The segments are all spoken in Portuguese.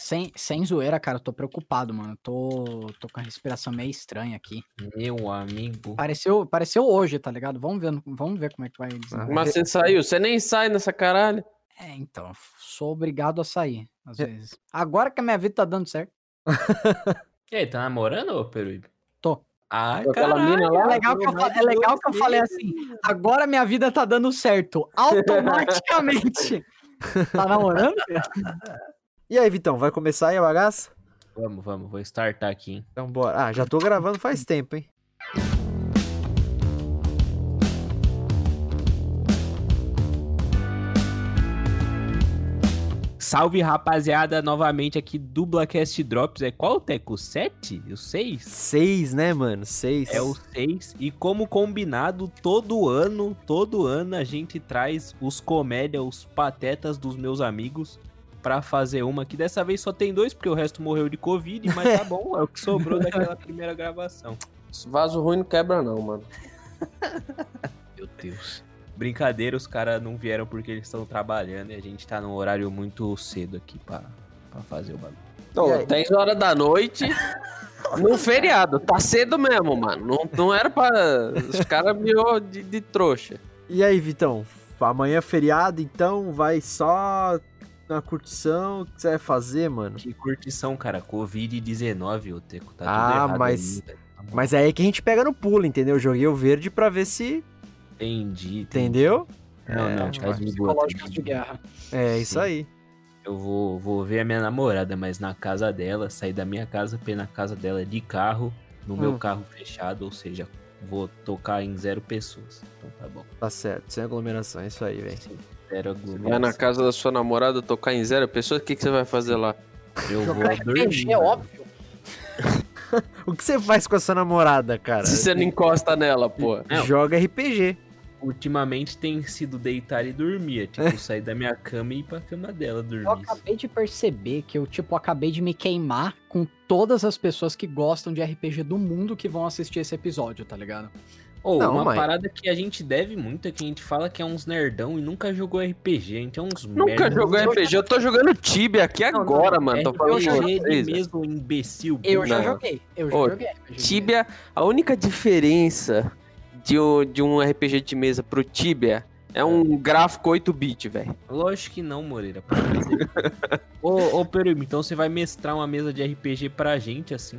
sem, sem zoeira, cara, eu tô preocupado, mano. Tô, tô com a respiração meio estranha aqui. Meu amigo. Pareceu, pareceu hoje, tá ligado? Vamos ver, vamos ver como é que vai. desenrolar. Mas você saiu, você nem sai nessa caralho. É, então, sou obrigado a sair, às vezes. Agora que a minha vida tá dando certo. E aí, tá namorando, ô Peruíbe? Tô. Ah, aquela caralho. mina É lá. legal que eu, fa- é legal que eu falei assim, agora minha vida tá dando certo. Automaticamente. tá namorando? E aí, Vitão, vai começar aí a bagaça? Vamos, vamos, vou startar aqui, hein? Então bora. Ah, já tô gravando faz tempo, hein? Salve, rapaziada, novamente aqui do Blackcast Drops. É qual, Teco? 7? O 6? Seis, né, mano? Seis. É o 6. E como combinado, todo ano, todo ano a gente traz os comédia, os patetas dos meus amigos pra fazer uma que dessa vez só tem dois, porque o resto morreu de Covid, mas tá bom, é o que sobrou daquela primeira gravação. Esse vaso ruim não quebra, não, mano. Meu Deus. Brincadeira, os caras não vieram porque eles estão trabalhando e a gente tá num horário muito cedo aqui pra, pra fazer o bagulho. E aí? 10 horas da noite, num feriado. Tá cedo mesmo, mano. Não, não era pra. Os caras miou de, de trouxa. E aí, Vitão? Amanhã é feriado, então vai só na curtição. O que você vai fazer, mano? Que curtição, cara. Covid-19, ô Teco. Tá tudo Ah, errado mas- aí, velho. Tá. Mas é aí que a gente pega no pulo, entendeu? Eu joguei o verde pra ver se. Entendi. entendi. Entendeu? Não, É, não, me Psicológicos de guerra. É isso Sim. aí. Eu vou, vou ver a minha namorada, mas na casa dela, sair da minha casa pra ir na casa dela de carro, no meu Hum. carro fechado, ou seja, vou tocar em zero pessoas. Então tá bom. Tá certo. Sem aglomeração, é isso aí, velho. Zero Vai na casa da sua namorada tocar em zero pessoas, o que, que você vai fazer lá? Eu vou dormir. RPG, é óbvio. O que você faz com a sua namorada, cara? Se você não encosta nela, pô. Joga RPG. Ultimamente tem sido deitar e dormir. É tipo, sair da minha cama e ir pra cama dela Eu dormir. acabei de perceber que eu, tipo, acabei de me queimar com todas as pessoas que gostam de RPG do mundo que vão assistir esse episódio, tá ligado? Ou Não, uma mas- parada que a gente deve muito é que a gente fala que é uns nerdão e nunca jogou RPG. A gente é uns Nunca merda. jogou RPG. Eu tô jogando Tibia aqui Não, não, agora, mano. Tô RPG falando vocês. mesmo imbecil. Eu já joguei, eu já Ô, joguei. Tibia, a única diferença de, um- de um RPG de mesa pro Tibia é um gráfico 8-bit, velho. Lógico que não, Moreira. ô, ô, então você vai mestrar uma mesa de RPG pra gente, assim?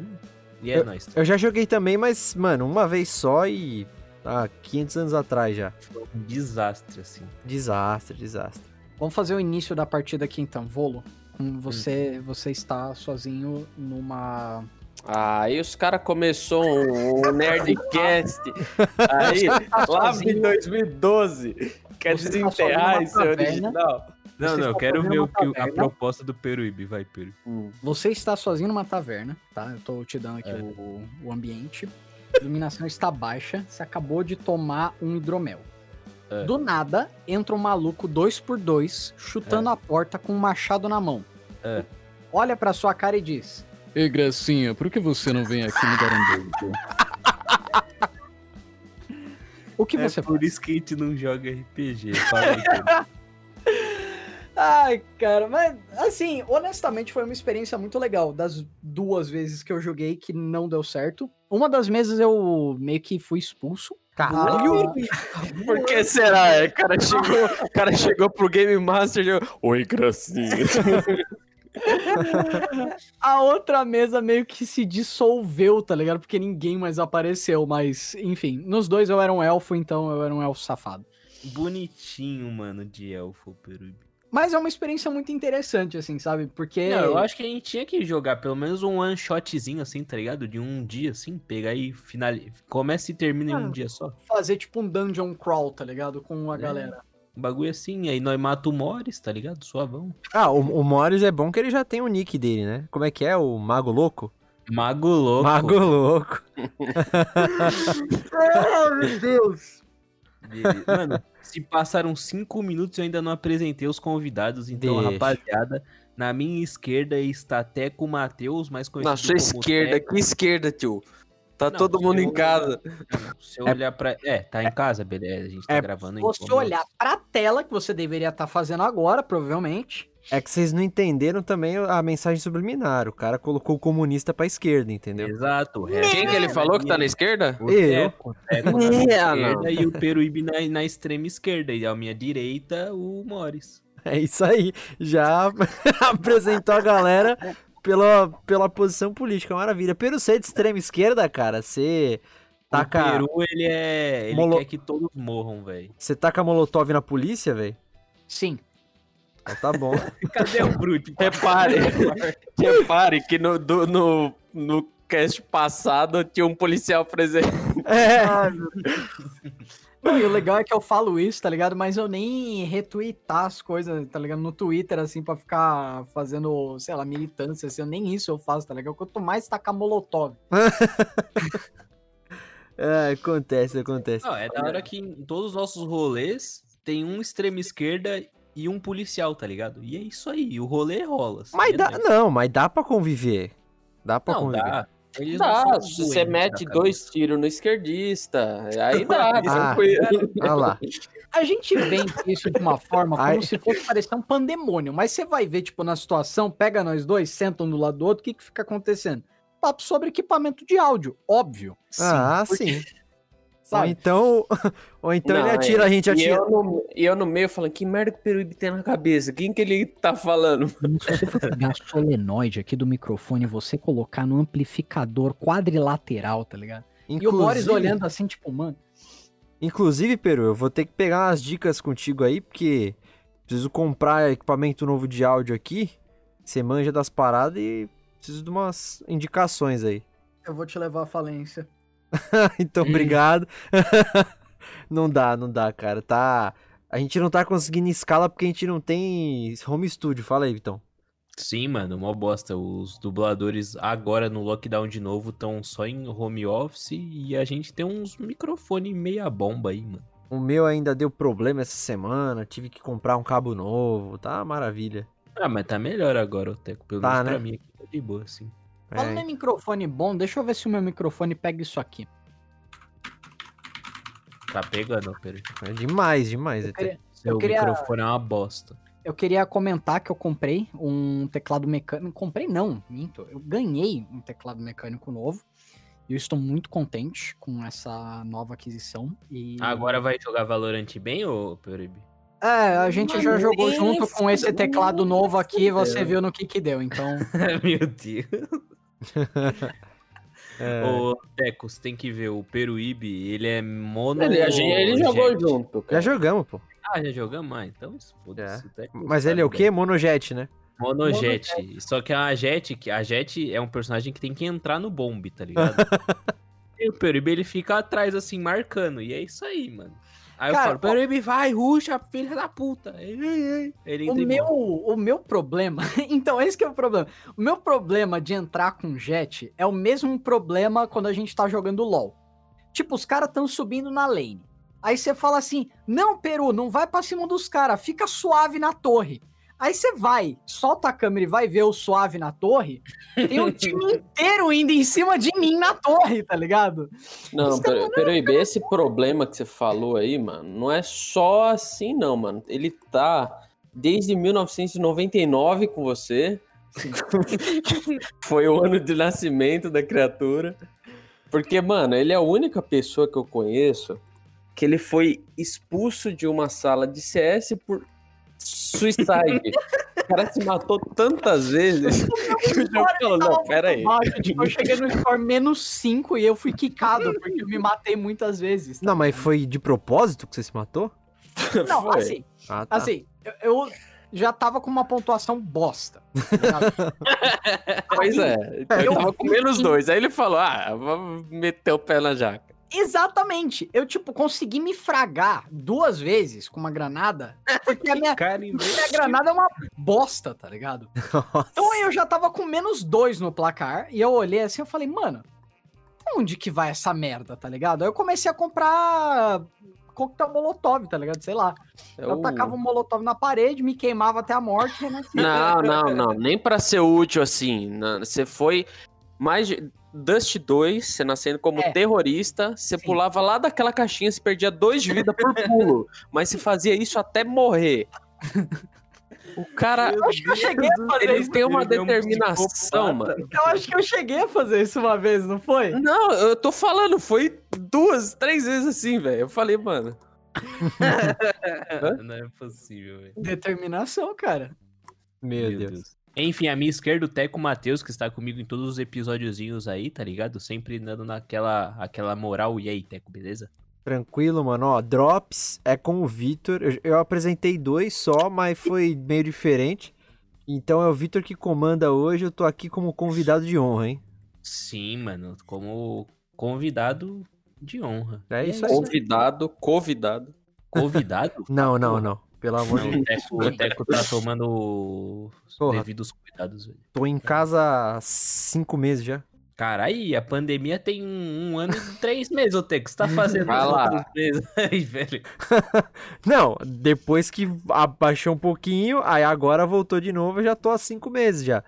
E é nóis. Eu já joguei também, mas, mano, uma vez só e. Há 500 anos atrás já. Foi um desastre, assim. Desastre, desastre. Vamos fazer o início da partida aqui então, Volo. Hum, Você, você está sozinho numa. Aí os caras começou um, um Nerdcast. Aí, lá em sozinho. 2012. Quer Você tá desenterrar sozinho esse original? Não, não, eu quero ver o que, a proposta do Peruíbe. Vai, Peru. Você está sozinho numa taverna, tá? Eu tô te dando aqui É. o, o ambiente. A iluminação está baixa. Você acabou de tomar um hidromel. É. Do nada, entra um maluco dois por dois, chutando a porta com um machado na mão. É. Olha pra sua cara e diz: Ei, Gracinha, por que você não vem aqui me dar um beijo? O que É você por faz? isso que a gente não joga RPG. Ai, cara, mas assim, honestamente foi uma experiência muito legal. Das duas vezes que eu joguei que não deu certo. Uma das mesas eu meio que fui expulso. Caralho! Por que será? O cara chegou, o cara chegou pro Game Master e jogou, Oi, gracinha. A outra mesa meio que se dissolveu, tá ligado? Porque ninguém mais apareceu. Mas, enfim, nos dois eu era um elfo, então eu era um elfo safado. Bonitinho, mano, de elfo, Peruíbe. Mas é uma experiência muito interessante, assim, sabe? Porque. Não, eu acho que a gente tinha que jogar pelo menos um one shotzinho assim, tá ligado? De um dia assim, pegar e finaliza. Começa e termina em um Ah. dia só. fazer tipo um dungeon crawl, tá ligado? Com a É. galera. Um bagulho assim, aí nós mata o Morris, tá ligado? Suavão. Ah, o, o Morris é bom que ele já tem o nick dele, né? Como é que é? O Mago Louco? Mago louco. Mago Louco. Oh, meu Deus! Mano, se passaram cinco minutos eu ainda não apresentei os convidados. Então, Deixa. rapaziada, na minha esquerda está Teco Matheus, mais conhecido Na sua esquerda, Teco. que esquerda, tio? Tá Não, todo se mundo eu em casa. Se eu olhar pra. É, tá em casa, beleza. A gente tá É, gravando aí. Você olhar pra tela, que você deveria estar fazendo agora, provavelmente. É que vocês não entenderam também a mensagem subliminar. O cara colocou o comunista pra esquerda, entendeu? Exato. Quem que ele falou que tá na esquerda? O Eu? Teco, o Teco na É, esquerda e o Peruíbe na, na extrema esquerda. E à minha direita, o Morris. É isso aí. Já apresentou a galera pela, pela posição política. Maravilha. Pero você é de extrema esquerda, cara, você O taca, Peru, ele é. Ele Molo- quer que todos morram, velho. você taca molotov na polícia, velho? Sim. Então tá bom. Cadê o Brute? Repare, repare que no, do- no, no cast passado tinha um policial presente. É. Não, e o legal é que eu falo isso, tá ligado? Mas eu nem retweetar as coisas, tá ligado? No Twitter, assim, pra ficar fazendo, sei lá, militância, assim, eu nem isso eu faço, tá ligado? Quanto mais tacar molotov. É, acontece, acontece. Não, é da hora que em todos os nossos rolês tem um extrema esquerda e um policial, tá ligado? E é isso aí, o rolê rola. assim, Mas é dá, não, mas dá pra conviver. Dá pra Não, conviver. dá. Eles Dá, se você mete cabeça. dois tiros no esquerdista, aí dá, Ah. tranquilo. Olha lá. A gente vende isso de uma forma como Ai. se fosse parecer um pandemônio, mas você vai ver, tipo, na situação, pega nós dois, sentam um do lado do outro, o que que fica acontecendo? Papo sobre equipamento de áudio, óbvio. ah, porque- sim. Ou Sabe? então, ou então ele Não, atira, é. a gente E atira. eu, no, e eu no meio falando, que merda que o Peruíbe tem na cabeça? Quem que ele tá falando? Se você for pegar a solenoide aqui do microfone e você colocar no amplificador quadrilateral, tá ligado? E o Inclusive- olhando assim, tipo, mano, Inclusive, Peru, eu vou ter que pegar umas dicas contigo aí, porque preciso comprar equipamento novo de áudio aqui. Você manja das paradas e preciso de umas indicações aí. eu vou te levar à falência. então, Hum. obrigado. não dá, não dá, cara. Tá. A gente não tá conseguindo escala porque a gente não tem home studio. Fala aí, Vitão. Sim, mano, mó bosta. Os dubladores agora no lockdown de novo estão só em home office e a gente tem uns microfone meia bomba aí, mano. O meu ainda deu problema essa semana. Tive que comprar um cabo novo. Tá maravilha. Ah, mas tá melhor agora, Teco. Pelo Tá, menos pra né? mim aqui tá de boa, assim. Falando É, em microfone bom, deixa eu ver se o meu microfone pega isso aqui. Tá pegando, Pedro. é demais, demais. Eu queria, Seu queria- microfone é uma bosta. eu queria comentar que eu comprei um teclado mecânico. Comprei não, minto. Eu ganhei um teclado mecânico novo. E eu estou muito contente com essa nova aquisição. E... Agora vai jogar Valorant bem, ô Peuribe? É, a gente já Mano, jogou nem junto com esse teclado novo aqui, você viu no que que deu, então... Meu Deus. É, Teco, você tem que ver, o Peruíbe, ele é mono... Ele, ele jogou junto. já Cara. jogamos, pô. Ah, já jogamos? Ah, então foda-se. o Teco Mas ele é o quê? Monojet, né? Monojet. Só que a Jet, a Jet é um personagem que tem que entrar no bombe, tá ligado? e o Peruíbe, ele fica atrás, assim, marcando. E é isso aí, mano. Aí eu Cara, falo, Peruíbe, vai, ruxa, filha da puta. Ele, O meu, o meu problema, então esse que é o problema. O meu problema de entrar com jet é o mesmo problema quando a gente tá jogando LoL. Tipo, os caras tão subindo na lane. Aí você fala assim: "Não, Peru, não vai pra cima dos caras, fica suave na torre". Aí você vai, solta a câmera e vai ver o suave na torre. Tem um time inteiro indo em cima de mim na torre, tá ligado? Não, Peruíbe, esse problema que você falou aí, mano, não é só assim, não, mano. Ele tá desde 1999 com você. Foi o ano de nascimento da criatura. Porque, mano, ele é a única pessoa que eu conheço que ele foi expulso de uma sala de CS por suicide. o cara se matou tantas vezes que o jogo falou, não, pera aí. Baixo, tipo, eu cheguei no score menos 5 e eu fui quicado porque eu me matei muitas vezes. tá Não, mas foi de propósito que você se matou? Não, Foi. assim, Ah, tá. assim, eu, eu já tava com uma pontuação bosta. tá? Pois é, ele Eu tava com menos dois. Aí ele falou: ah, vou meter o pé na jaca. Exatamente. Eu, tipo, consegui me fragar duas vezes com uma granada, porque a minha, minha granada é uma bosta, tá ligado? Então eu já tava com menos dois no placar, e eu olhei assim, eu falei, mano, onde que vai essa merda, tá ligado? Aí eu comecei a comprar coquetel molotov, tá ligado? Sei lá. Eu Eu- tacava um molotov na parede, me queimava até a morte, e. Não, não, não. Nem pra ser útil assim. Você foi mais de... Dust 2, você nascendo como É. terrorista, você Sim. pulava lá daquela caixinha, você perdia dois de vida por pulo. mas você fazia isso até morrer. O cara. Eu acho que eu cheguei a fazer Ele isso. tem uma Ele é um determinação, mano. Eu acho que eu cheguei a fazer isso uma vez, não foi? Não, eu tô falando, foi duas, três vezes assim, velho. Eu falei, mano. Não é possível, velho. Determinação, cara. Meu, Deus. Enfim, à minha esquerda, o Teco Matheus, que está comigo em todos os episódiozinhos aí, tá ligado? Sempre dando naquela aquela moral. E aí, Teco, beleza? Tranquilo, mano. Ó, Drops é com o Vitor. Eu, eu apresentei dois só, mas foi meio diferente. Então é o Vitor que comanda hoje. Eu tô aqui como convidado de honra, hein? Sim, mano, como convidado de honra. É E isso aí. Convidado, convidado. Convidado? Não, não, não. Pelo amor de Não, Deus. o Teco, o tá tomando os Porra. devidos cuidados, velho. Tô em casa há cinco meses já. Caralho, a pandemia tem um, um ano e três meses, ô Teco. Você tá fazendo Vai os lá. outros meses aí, velho. Não, depois que abaixou um pouquinho, aí agora voltou de novo, eu já tô há cinco meses já.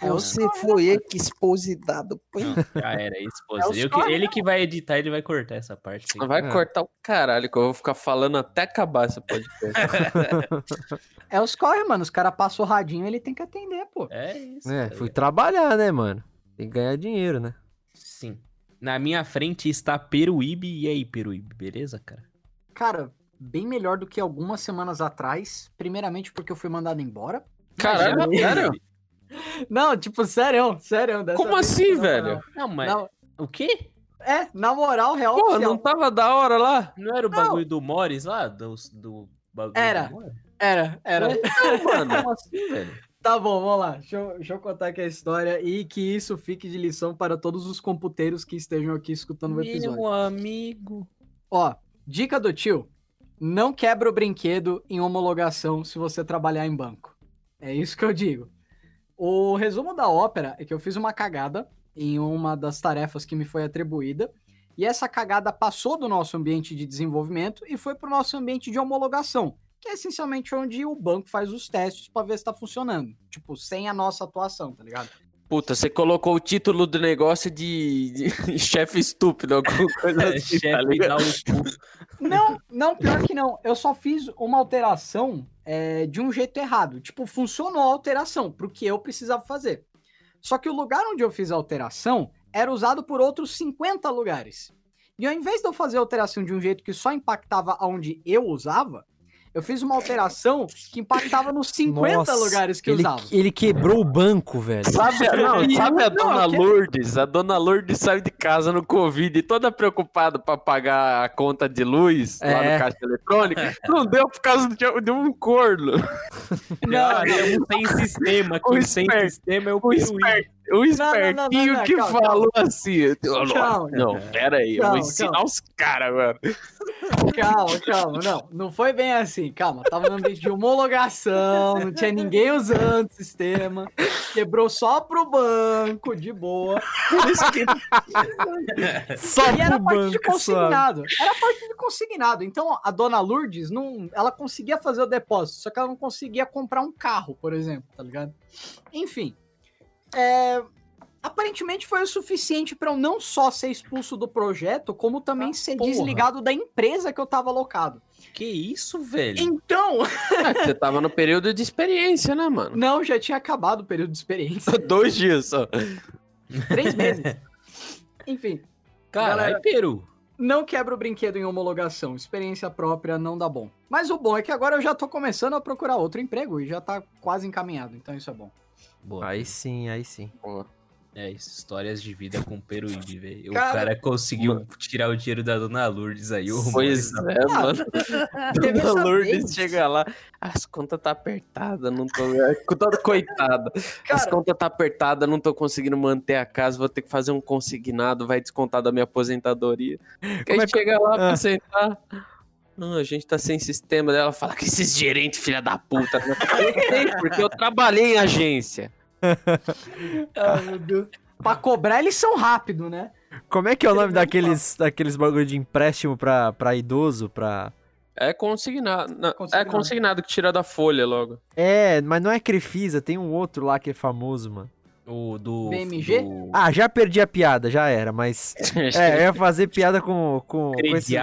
É o foi expositado. Não, já era, é esposa. É que- ele que vai editar, ele vai cortar essa parte. sim. Vai É. cortar o caralho, que eu vou ficar falando até acabar esse podcast. É os corre, mano. Os caras passam o radinho, ele tem que atender, pô. É isso. É, tá fui trabalhar, né, mano? Tem que ganhar dinheiro, né? Sim. Na minha frente está Peruíbe. E aí, Peruíbe, beleza, cara? Cara, bem melhor do que algumas semanas atrás. Primeiramente porque eu fui mandado embora. Caralho, sério? Não, tipo, sério, sério. dessa Como assim, não, velho? Não, mas. Não, O quê? é, na moral, real Pô, oficial. não tava da hora lá? Não era o Não. bagulho do Morris lá? Do, do bagulho Era. do Morris? Era, era. Não, mano. Como assim, velho? Tá bom, vamos lá. Deixa eu, deixa eu contar aqui a história e que isso fique de lição para todos os computeiros que estejam aqui escutando o episódio. Meu amigo. Ó, dica do tio: não quebra o brinquedo em homologação se você trabalhar em banco. É isso que eu digo. O resumo da ópera é que eu fiz uma cagada em uma das tarefas que me foi atribuída, e essa cagada passou do nosso ambiente de desenvolvimento e foi para o nosso ambiente de homologação, que é essencialmente onde o banco faz os testes para ver se está funcionando. Tipo, sem a nossa atuação, tá ligado? Puta, você colocou o título do negócio de, de chefe estúpido, alguma coisa assim, tá Chefe cu. Não, não, pior que não. Eu só fiz uma alteração é, de um jeito errado. Tipo, funcionou a alteração pro que eu precisava fazer. Só que o lugar onde eu fiz a alteração era usado por outros 50 lugares. E ao invés de eu fazer a alteração de um jeito que só impactava onde eu usava, eu fiz uma alteração que impactava nos 50 Nossa, lugares que ele, eu usava. ele quebrou o banco, velho. Sabe, a- não, sabe a Não, dona quero- Lourdes? A dona Lourdes saiu de casa no Covid, toda preocupada pra pagar a conta de luz lá É. no caixa eletrônico. Não deu por causa de, de um corno. Não, é um sem sistema. Que O sem sistema é o O O não, espertinho não, que calma, falou assim. Calma. Não, pera aí, eu vou ensinar calma. os caras agora. Calma, calma, não, não foi bem assim, calma, tava no ambiente de homologação, não tinha ninguém usando o sistema, quebrou só pro banco, de boa, por isso que... Só E era parte de consignado, era parte de consignado, então a dona Lourdes, não, ela conseguia fazer o depósito, só que ela não conseguia comprar um carro, por exemplo, tá ligado? Enfim, é, aparentemente foi o suficiente pra eu não só ser expulso do projeto, como também Ah, ser porra. desligado da empresa que eu tava alocado. Que isso, velho? Então, Ah, você tava no período de experiência, né, mano? não, já tinha acabado o período de experiência. Dois dias só. Três meses. Enfim, Caralho, Peru. não quebra o brinquedo em homologação. Experiência própria não dá bom. Mas o bom é que agora eu já tô começando a procurar outro emprego e já tá quase encaminhado, então isso é bom. Boa. Aí sim, aí sim. É, isso, histórias de vida com Peruíbe, velho. O Cara- conseguiu tirar o dinheiro da dona Lourdes aí. O Pois é, mano. Teve Dona essa Lourdes chega lá, as contas tá apertada, não tô. é, coitada. As Cara, contas tá apertada, não tô conseguindo manter a casa, vou ter que fazer um consignado, vai descontar da minha aposentadoria. Que Como aí é que- chega lá pra Ah. sentar. Não, a gente tá sem sistema dela. Fala que esses gerentes, filha da puta. Eu sei, porque eu trabalhei em agência. ai, meu Deus. Pra cobrar eles são rápido, né? Como é que é o nome daqueles, daqueles bagulho de empréstimo pra, pra idoso, pra... É consignado. não, É Consignado. consignado que tira da folha logo. É, mas não é Crefisa, tem um outro lá que é famoso, mano. O do. BMG? do Ah, já perdi a piada, já era, mas... É, eu ia fazer piada com, com, com esse...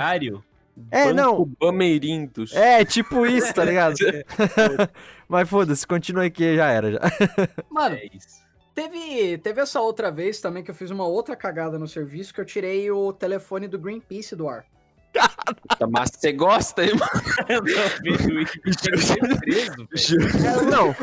É, não. Bameirindos. É, tipo isso, tá ligado? Mas foda-se, continua aí que já era já. Mano, É teve, teve essa outra vez também que eu fiz uma outra cagada no serviço que eu tirei o telefone do Greenpeace do ar. Mas você gosta, hein, mano? Eu não ser preso, velho. Não.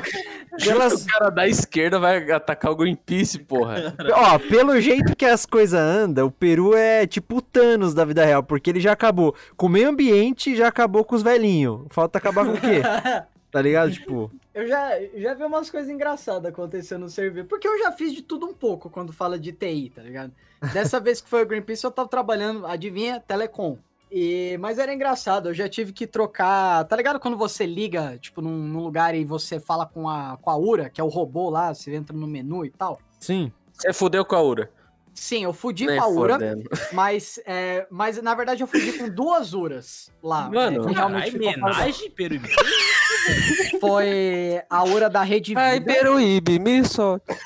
Pelas, O cara da esquerda vai atacar o Greenpeace, porra. ó, pelo jeito que as coisas andam, o Peru é tipo o Thanos da vida real, porque ele já acabou com o meio ambiente e já acabou com os velhinhos. Falta acabar com o quê? Tá ligado? Tipo, Eu já, já vi umas coisas engraçadas acontecendo no serviço, porque eu já fiz de tudo um pouco quando fala de TI, tá ligado? Dessa vez que foi o Greenpeace, eu tava trabalhando, adivinha, telecom. E, mas era engraçado, eu já tive que trocar. Tá ligado quando você liga, tipo, num, num lugar e você fala com a, com a URA, que é o robô lá, você entra no menu e tal? sim. Você fudeu com a Ura. Sim, eu fudi Nem com a URA, fodendo. mas, é, mas na verdade eu fudi com duas URAs lá. Mano, é, realmente Ai, homenagem, Peru. Foi a URA da Rede Ai, Vida. Peruíbe, me solta.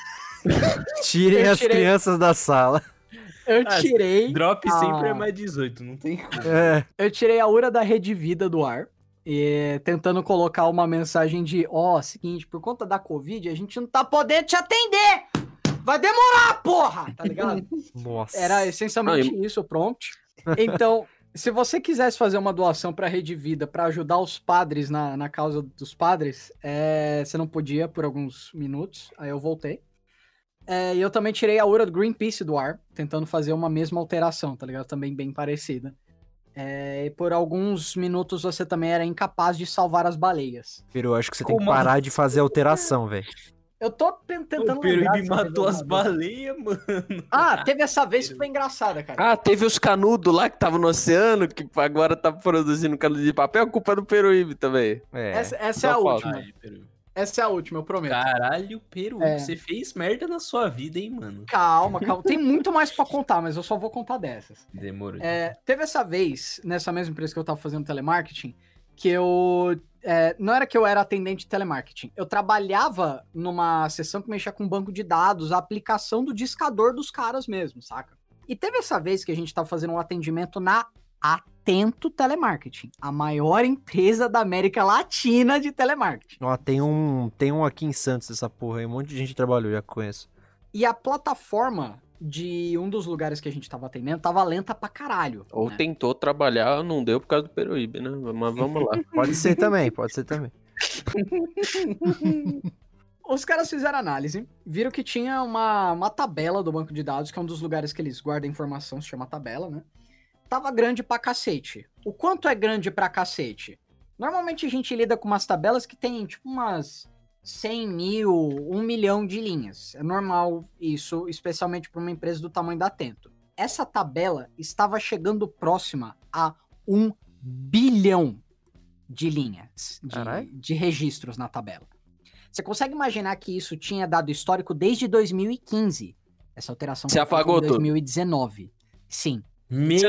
Tirem as crianças da sala. Eu Ah, tirei. Drop Ah. sempre é mais 18, não tem como. É. Eu tirei a URA da Rede Vida do ar. E tentando colocar uma mensagem de, ó, seguinte, por conta da Covid, a gente não tá podendo te atender! Vai demorar, porra! Tá ligado? Nossa. Era essencialmente isso o prompt. Então, se você quisesse fazer uma doação pra Rede Vida pra ajudar os padres na, na causa dos padres, é, você não podia por alguns minutos. Aí eu voltei. É, e eu também tirei a URA do Greenpeace do ar, tentando fazer uma mesma alteração, tá ligado? Também bem parecida. É, e por alguns minutos você também era incapaz de salvar as baleias. Peru, acho que você tem que Como parar de fazer alteração, velho. Eu tô tentando O lembrar matou as baleias, mano. Ah, teve essa vez que foi engraçada, cara. Ah, teve os canudos lá que tava no oceano, que agora tá produzindo canudo de papel, culpa do Peruíbe também. É. essa essa é a falta. última. Essa é a última, eu prometo. Caralho, Peru, É. você fez merda na sua vida, hein, mano? Calma, calma. Tem muito mais pra contar, mas eu só vou contar dessas. Demorou. É, teve essa vez, nessa mesma empresa que eu tava fazendo telemarketing, que eu. é, não era que eu era atendente de telemarketing. Eu trabalhava numa sessão que mexia com banco de dados, a aplicação do discador dos caras mesmo, saca? E teve essa vez que a gente tava fazendo um atendimento na Atento Telemarketing, a maior empresa da América Latina de telemarketing. Ó, tem um, tem um aqui em Santos, essa porra aí. Um monte de gente trabalhou, já conheço. E a plataforma de um dos lugares que a gente tava atendendo tava lenta pra caralho. Ou né? tentou trabalhar, não deu por causa do Peruíbe, né? Mas vamos lá. Pode ser também, pode ser também. Os caras fizeram análise, viram que tinha uma, uma tabela do banco de dados, que é um dos lugares que eles guardam informação, se chama tabela, né? Tava grande pra cacete. O quanto é grande pra cacete? Normalmente a gente lida com umas tabelas que tem, tipo, umas 100 mil, 1 milhão de linhas. É normal isso, especialmente para uma empresa do tamanho da Atento. Essa tabela estava chegando próxima a 1 bilhão de linhas, de, de registros na tabela. Você consegue imaginar que isso tinha dado histórico desde 2015? Essa alteração feita apagou em tudo? 2019. Sim. Meu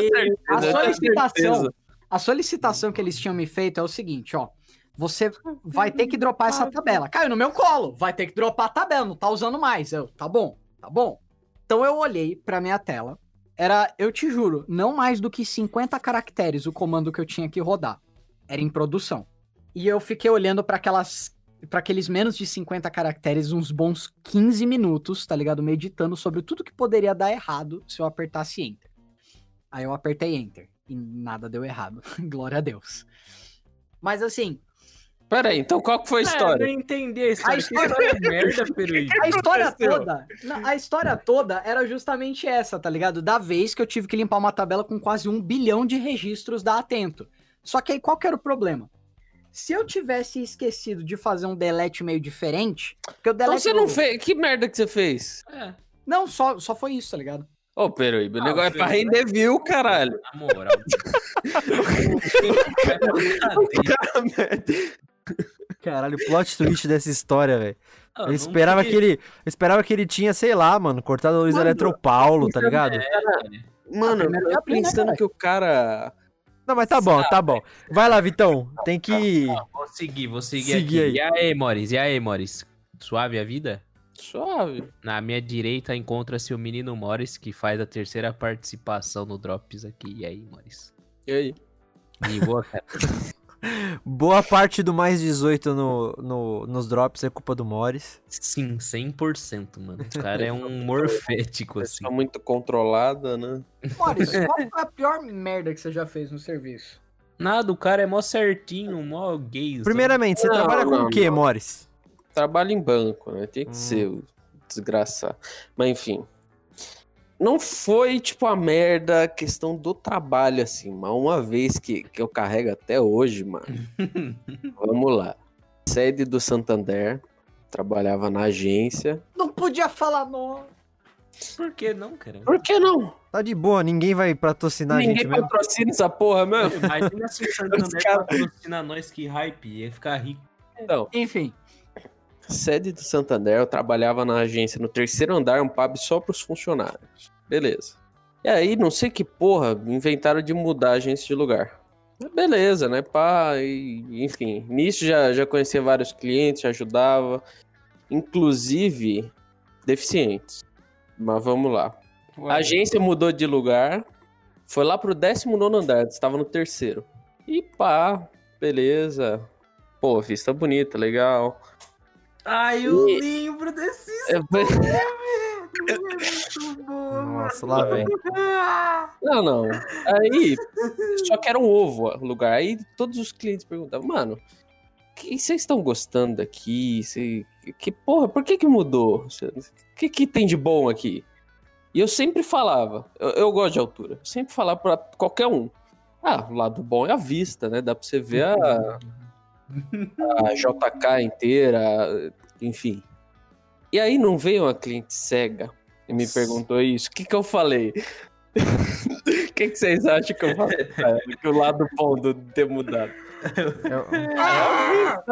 A solicitação, a solicitação que eles tinham me feito é o seguinte, ó. Você vai ter que dropar essa tabela. Caiu no meu colo. Vai ter que dropar a tabela, não tá usando mais. Eu, tá bom, tá bom. Então eu olhei pra minha tela. Era, eu te juro, não mais do que 50 caracteres o comando que eu tinha que rodar. Era em produção. E eu fiquei olhando pra aquelas para aqueles menos de 50 caracteres uns bons 15 minutos, tá ligado? Meditando sobre tudo que poderia dar errado se eu apertasse enter. Aí eu apertei enter e nada deu errado. Glória a Deus. Mas assim, Pera aí, então qual que foi a É, eu história? não entendi a história. A Que história é merda, Peruíbe. a história toda, a história toda era justamente essa, tá ligado? Da vez que eu tive que limpar uma tabela com quase um bilhão de registros da Atento. Só que aí qual que era o problema? Se eu tivesse esquecido de fazer um delete meio diferente, porque o Então delete você não do- fez. Que merda que você fez? É, Não, só, só foi isso, tá ligado? Ô, Peruíbe, o Ah, negócio é pra render view, caralho. na moral. Caralho, o plot twist dessa história, velho. Ah, Eu esperava tem- que ele. Eu esperava que ele tinha, sei lá, mano, cortado a luz Mano, Eletropaulo, tá ligado? Mano, primeiro eu eu tô abri, né, pensando que o cara. Não, mas tá bom, tá bom. Vai lá, Vitão. Tem que. Vou seguir, vou seguir Seguir aqui. E aí, Moris? E aí, Moris? Suave a vida? Suave. Na minha direita encontra-se o menino Morris, que faz a terceira participação no Drops aqui. E aí, Morris? E aí? Ligou, cara. Boa parte do mais 18 no, no, nos drops é culpa do Morris. Sim, 100%, mano. Esse cara é um morfético, assim. Pessoa muito controlada, né? Maurício, qual foi a pior merda que você já fez no serviço? Nada, o cara é mó certinho, mó gay. sabe? Primeiramente, você Não, trabalha com não, o quê, não. Morris? Trabalho em banco, né? Tem que Hum. ser o desgraçado. Mas enfim. Não foi, tipo, a merda a questão do trabalho, assim. Mas uma vez que, que eu carrego até hoje, mano. Vamos lá. Sede do Santander. Trabalhava na agência. Não podia falar nome. Por que não, cara? Por que não? Tá de boa, ninguém vai patrocinar a Ninguém gente mesmo. patrocina essa porra mesmo. Imagina se o Santander cara- patrocina nós que hype, ia ficar rico. Então, Enfim, sede do Santander, eu trabalhava na agência no terceiro andar, um pub só pros funcionários. Beleza. E aí, não sei que porra, inventaram de mudar a agência de lugar. Mas Beleza, né, pá, e, enfim. Nisso já, já conhecia vários clientes, já ajudava. Inclusive, deficientes. Mas vamos lá. A agência mudou de lugar, foi lá pro 19 andar, estava no terceiro. E pá, beleza. Pô, vista bonita, legal. Ai, eu lembro desse É, Nossa, lá vem. Não, não. Aí, só que era um ovo o lugar. Aí todos os clientes perguntavam, mano, o que vocês estão gostando daqui? Cê- que porra, por que que mudou? O que que tem de bom aqui? E eu sempre falava, eu, eu gosto de altura, eu sempre falava pra qualquer um. Ah, o lado bom é a vista, né? Dá pra você ver a, a JK inteira, enfim. E aí não veio uma cliente cega e me perguntou isso. O que que eu falei? O que, que vocês acham que eu falei? Que o lado bom do ter mudado. Eu- Ah,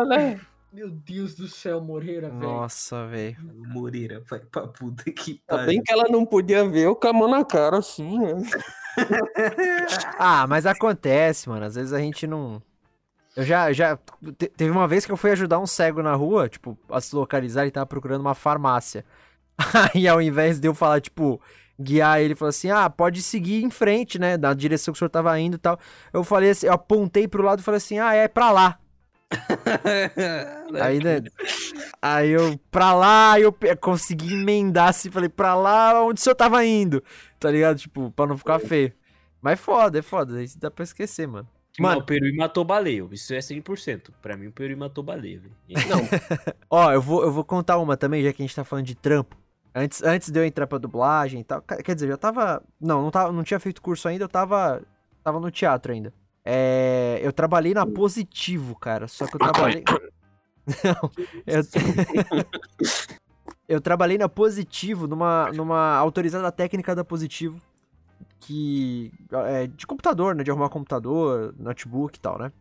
meu Deus do céu, Moreira, velho. Nossa, velho. Moreira, vai pra puta que Ainda bem que ela não podia ver eu com a mão na cara assim, né? Ah, mas acontece, mano. Às vezes a gente não. Eu já, já. te- Teve uma vez que eu fui ajudar um cego na rua, tipo, a se localizar, ele tava procurando uma farmácia. Aí ao invés de eu falar, tipo, guiar ele, falou assim: ah, pode seguir em frente, né? Na direção que o senhor tava indo e tal. Eu falei assim, eu apontei pro lado e falei assim: ah, é pra lá. Aí, né? Aí eu, pra lá, eu consegui emendar assim, falei, pra lá onde o senhor tava indo. Tá ligado? Tipo, pra não ficar feio. Mas foda, é foda. Isso dá pra esquecer, mano. Mano, Mano. o Peru matou baleia. Isso é 100%. Pra mim, o Peru matou baleia, velho. Não, Ó, eu vou, eu vou contar uma também, já que a gente tá falando de trampo. Antes, antes de eu entrar pra dublagem e tal. Quer dizer, eu já tava. Não, não, tava, não tinha feito curso ainda, eu tava. Tava no teatro ainda. É, eu trabalhei na Positivo, cara. Só que eu trabalhei. Não, eu... eu trabalhei na Positivo, numa, numa autorizada técnica da Positivo. Que. É, de computador, né? De arrumar computador, notebook e tal, né?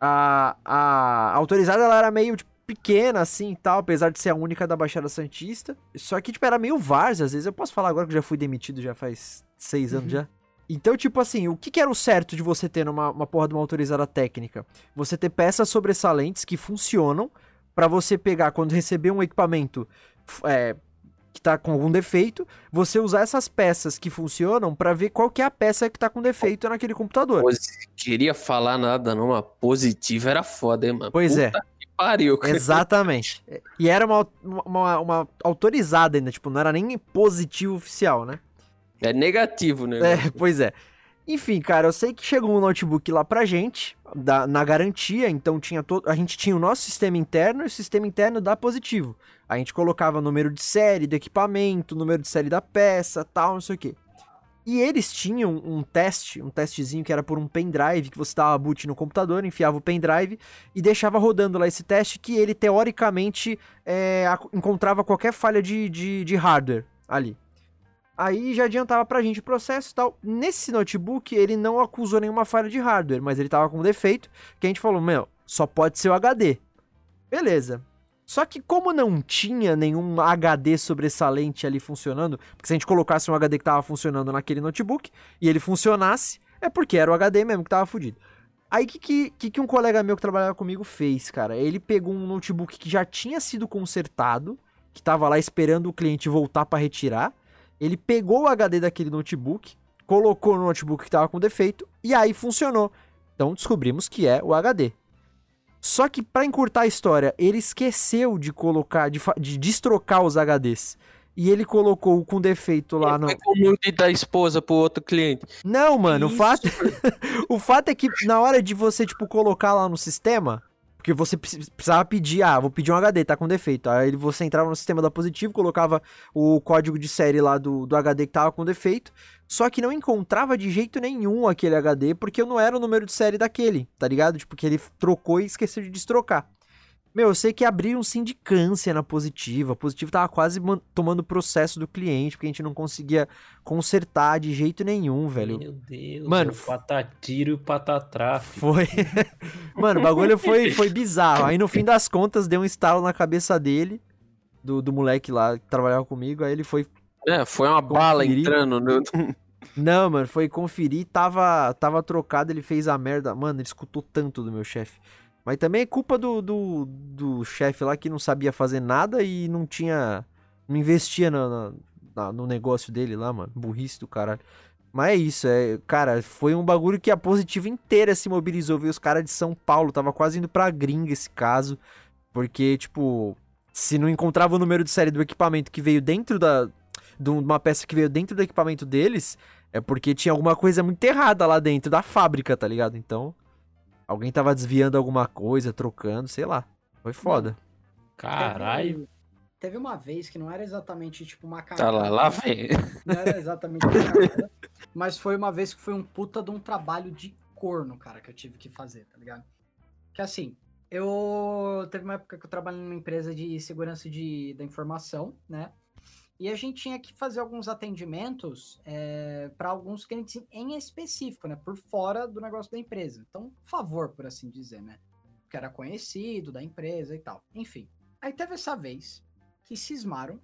A, a autorizada ela era meio tipo, pequena assim e tal, apesar de ser a única da Baixada Santista. Só que, tipo, era meio várzea, às vezes. Eu posso falar agora que eu já fui demitido já faz seis anos já. Então, tipo assim, o que, que era o certo de você ter numa uma porra de uma autorizada técnica? Você ter peças sobressalentes que funcionam pra você pegar quando receber um equipamento é, que tá com algum defeito, você usar essas peças que funcionam pra ver qual que é a peça que tá com defeito naquele computador. posi- queria falar nada não, mas positiva era foda, hein, mano? Pois é. Puta que pariu. cara. Exatamente. E era uma, uma, uma autorizada ainda, tipo, não era nem positivo oficial, né? É negativo, né? É, pois é. Enfim, cara, eu sei que chegou um notebook lá pra gente, da, na garantia, então tinha a gente tinha o nosso sistema interno e o sistema interno da positivo. A gente colocava número de série do equipamento, número de série da peça, tal, não sei o quê. E eles tinham um teste, um testezinho que era por um pendrive, que você dava boot no computador, enfiava o pendrive e deixava rodando lá esse teste que ele, teoricamente, é, encontrava qualquer falha de, de, de hardware ali. Aí já adiantava pra gente o processo e tal. Nesse notebook, ele não acusou nenhuma falha de hardware, mas ele tava com defeito que a gente falou, meu, só pode ser o HD. Beleza. Só que como não tinha nenhum HD sobressalente ali funcionando, porque se a gente colocasse um HD que tava funcionando naquele notebook e ele funcionasse, é porque era o HD mesmo que tava fudido. Aí o que, que, que, um colega meu que trabalhava comigo fez, cara? Ele pegou um notebook que já tinha sido consertado, que tava lá esperando o cliente voltar pra retirar. Ele pegou o HD daquele notebook, colocou no notebook que tava com defeito e aí funcionou. Então descobrimos que é o HD. Só que pra encurtar a história, ele esqueceu de colocar, de, de destrocar os HDs. E ele colocou com defeito lá no. Foi como de dar esposa pro outro cliente. Não, mano, o fato, o fato é que na hora de você, tipo, colocar lá no sistema, porque você precis- precisava pedir, ah, vou pedir um HD, tá com defeito. Aí você entrava no sistema da Positivo, colocava o código de série lá do, do HD que tava com defeito, só que não encontrava de jeito nenhum aquele HD, porque não era o número de série daquele, tá ligado? Tipo, que ele trocou e esqueceu de destrocar. Meu, eu sei que abriram sindicância na Positiva. A Positiva tava quase man- tomando processo do cliente, porque a gente não conseguia consertar de jeito nenhum, velho. Meu Deus. Mano, o patatiro e o patatrafe. Foi. Mano, o bagulho foi, foi bizarro. Aí no fim das contas deu um estalo na cabeça dele, do, do moleque lá que trabalhava comigo. Aí ele foi. É, foi uma bala Conferir. entrando no. Não, mano, foi conferir, tava, tava trocado, ele fez a merda. Mano, ele escutou tanto do meu chefe. Mas também é culpa do, do, do chefe lá que não sabia fazer nada e não tinha. Não investia no, no, no negócio dele lá, mano. Burrice do caralho. Mas é isso, é, cara, foi um bagulho que a positiva inteira se mobilizou, viu? Os caras de São Paulo, tava quase indo pra gringa esse caso. Porque, tipo, se não encontrava o número de série do equipamento que veio dentro da. De uma peça que veio dentro do equipamento deles, é porque tinha alguma coisa muito errada lá dentro da fábrica, tá ligado? Então, alguém tava desviando alguma coisa, trocando, sei lá. Foi foda. Caralho. Teve, teve uma vez que não era exatamente tipo uma Tá lá, cagada, lá vem. Não era exatamente uma cagada, mas foi uma vez que foi um puta de um trabalho de corno, cara, que eu tive que fazer, tá ligado? Que assim, eu. Teve uma época que eu trabalhei numa empresa de segurança de, da informação, né? E a gente tinha que fazer alguns atendimentos para alguns clientes em específico, né? Por fora do negócio da empresa. Então, favor, por assim dizer, né? Que era conhecido da empresa e tal. Enfim. Aí teve essa vez que cismaram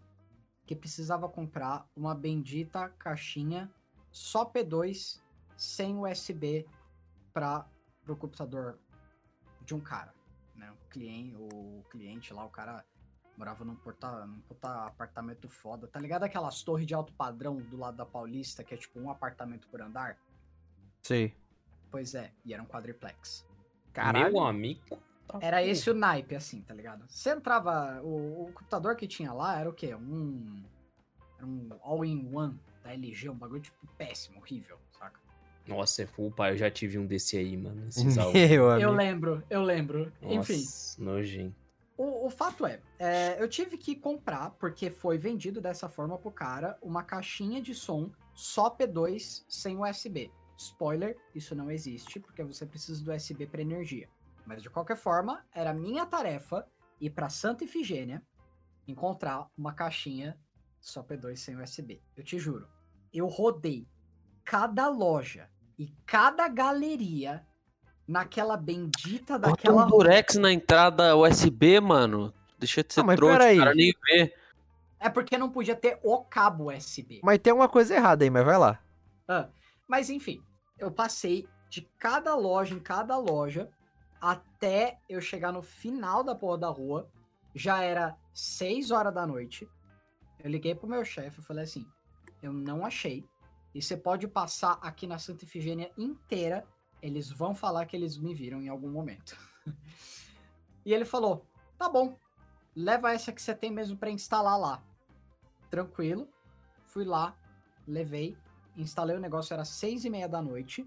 que precisava comprar uma bendita caixinha só P2 sem USB para o computador de um cara, né? O cliente, o cliente lá, o cara morava num, porta, num puta apartamento foda. Tá ligado aquelas torres de alto padrão do lado da Paulista, que é tipo um apartamento por andar? Sei. Pois é, e era um quadriplex. Meu amigo. tá Era esse o naipe, assim, tá ligado? Você entrava. O, o computador que tinha lá era o quê? Um. Era um all-in-one da LG, um bagulho tipo péssimo, horrível, saca? Nossa, é full pai. Eu já tive um desse aí, mano. Esses. Meu Eu amigo. lembro, eu lembro. Enfim, Nossa, nojento. O, o fato é, é, eu tive que comprar, porque foi vendido dessa forma pro cara, uma caixinha de som só P2 sem USB. Spoiler, isso não existe, porque você precisa do USB para energia. Mas de qualquer forma, era minha tarefa ir para Santa Ifigênia encontrar uma caixinha só P2 sem USB. Eu te juro, eu rodei cada loja e cada galeria naquela bendita Bota daquela um durex na entrada USB, mano. Deixa de ser Ah, trouxa, peraí. cara nem vê. É porque não podia ter o cabo USB. Mas tem uma coisa errada aí, mas vai lá. Ah, mas enfim, eu passei de cada loja em cada loja até eu chegar no final da porra da rua. Já era 6 horas da noite. Eu liguei pro meu chefe e falei assim: eu não achei. E você pode passar aqui na Santa Ifigênia inteira. Eles vão falar que eles me viram em algum momento. e ele falou: tá bom, leva essa que você tem mesmo pra instalar lá. Tranquilo. Fui lá, levei, instalei o negócio, era seis e meia da noite.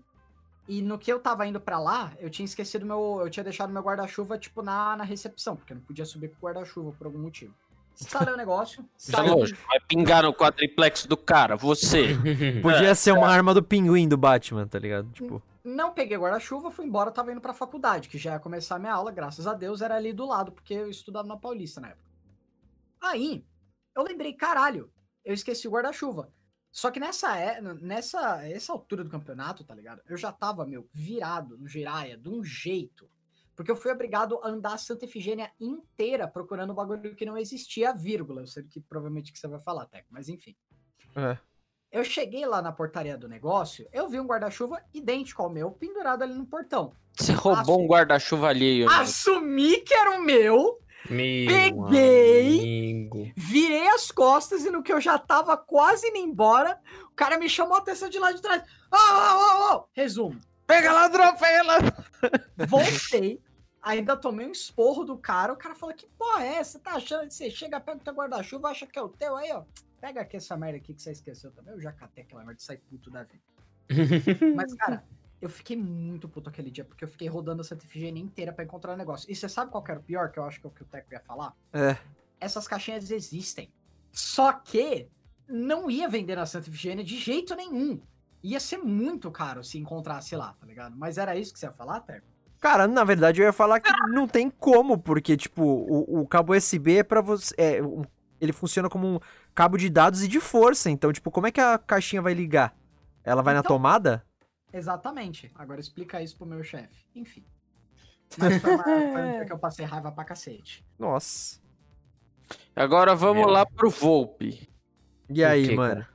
E no que eu tava indo pra lá, eu tinha esquecido meu. Eu tinha deixado meu guarda-chuva, tipo, na, na recepção, porque eu não podia subir com o guarda-chuva por algum motivo. Instalei o negócio, lógico, vai pingar no quadriplex do cara, você. Podia ser uma arma do pinguim do Batman, tá ligado? Tipo, Não peguei guarda-chuva, fui embora, tava indo pra faculdade, que já ia começar a minha aula, graças a Deus, era ali do lado, porque eu estudava na Paulista na época. Aí, eu lembrei, caralho, eu esqueci o guarda-chuva. Só que nessa, é- nessa essa altura do campeonato, tá ligado? Eu já tava, meu, virado no Jiraya, de um jeito. Porque eu fui obrigado a andar a Santa Efigênia inteira procurando um bagulho que não existia, vírgula. Eu sei que provavelmente que você vai falar, Teco, mas enfim. é. Eu cheguei lá na portaria do negócio, eu vi um guarda-chuva idêntico ao meu, pendurado ali no portão. Você roubou um guarda-chuva alheio. né? Assumi que era o meu, Meu Peguei. amigo. virei as costas e no que eu já tava quase indo embora, o cara me chamou a atenção de lá de trás. Ó, ó, ó, ó. Resumo. Pega ladrão, pega ladrão. Voltei, ainda tomei um esporro do cara. O cara falou: Que porra é essa? Você tá achando que você chega, pega o teu guarda-chuva, acha que é o teu aí, ó. Pega aqui essa merda aqui que você esqueceu também. Eu já catei aquela merda e saí puto da vida. Mas, cara, eu fiquei muito puto aquele dia, porque eu fiquei rodando a Santa inteira pra encontrar o negócio. E você sabe qual que era o pior, que eu acho que é o que o Teco ia falar? É. Essas caixinhas existem. Só que não ia vender na Santa Efigênia de jeito nenhum. Ia ser muito caro se encontrasse lá, tá ligado? Mas era isso que você ia falar, Teco? Cara, na verdade eu ia falar que não tem como, porque, tipo, o, o cabo USB é pra você. É, um- ele funciona como um cabo de dados e de força. Então, tipo, como é que a caixinha vai ligar? Ela vai na Então- tomada? Exatamente. Agora explica isso pro meu chefe. Enfim. Mas foi, uma, foi um dia que eu passei raiva pra cacete. Nossa. Agora vamos É. lá pro Volpe. E aí, quê, mano?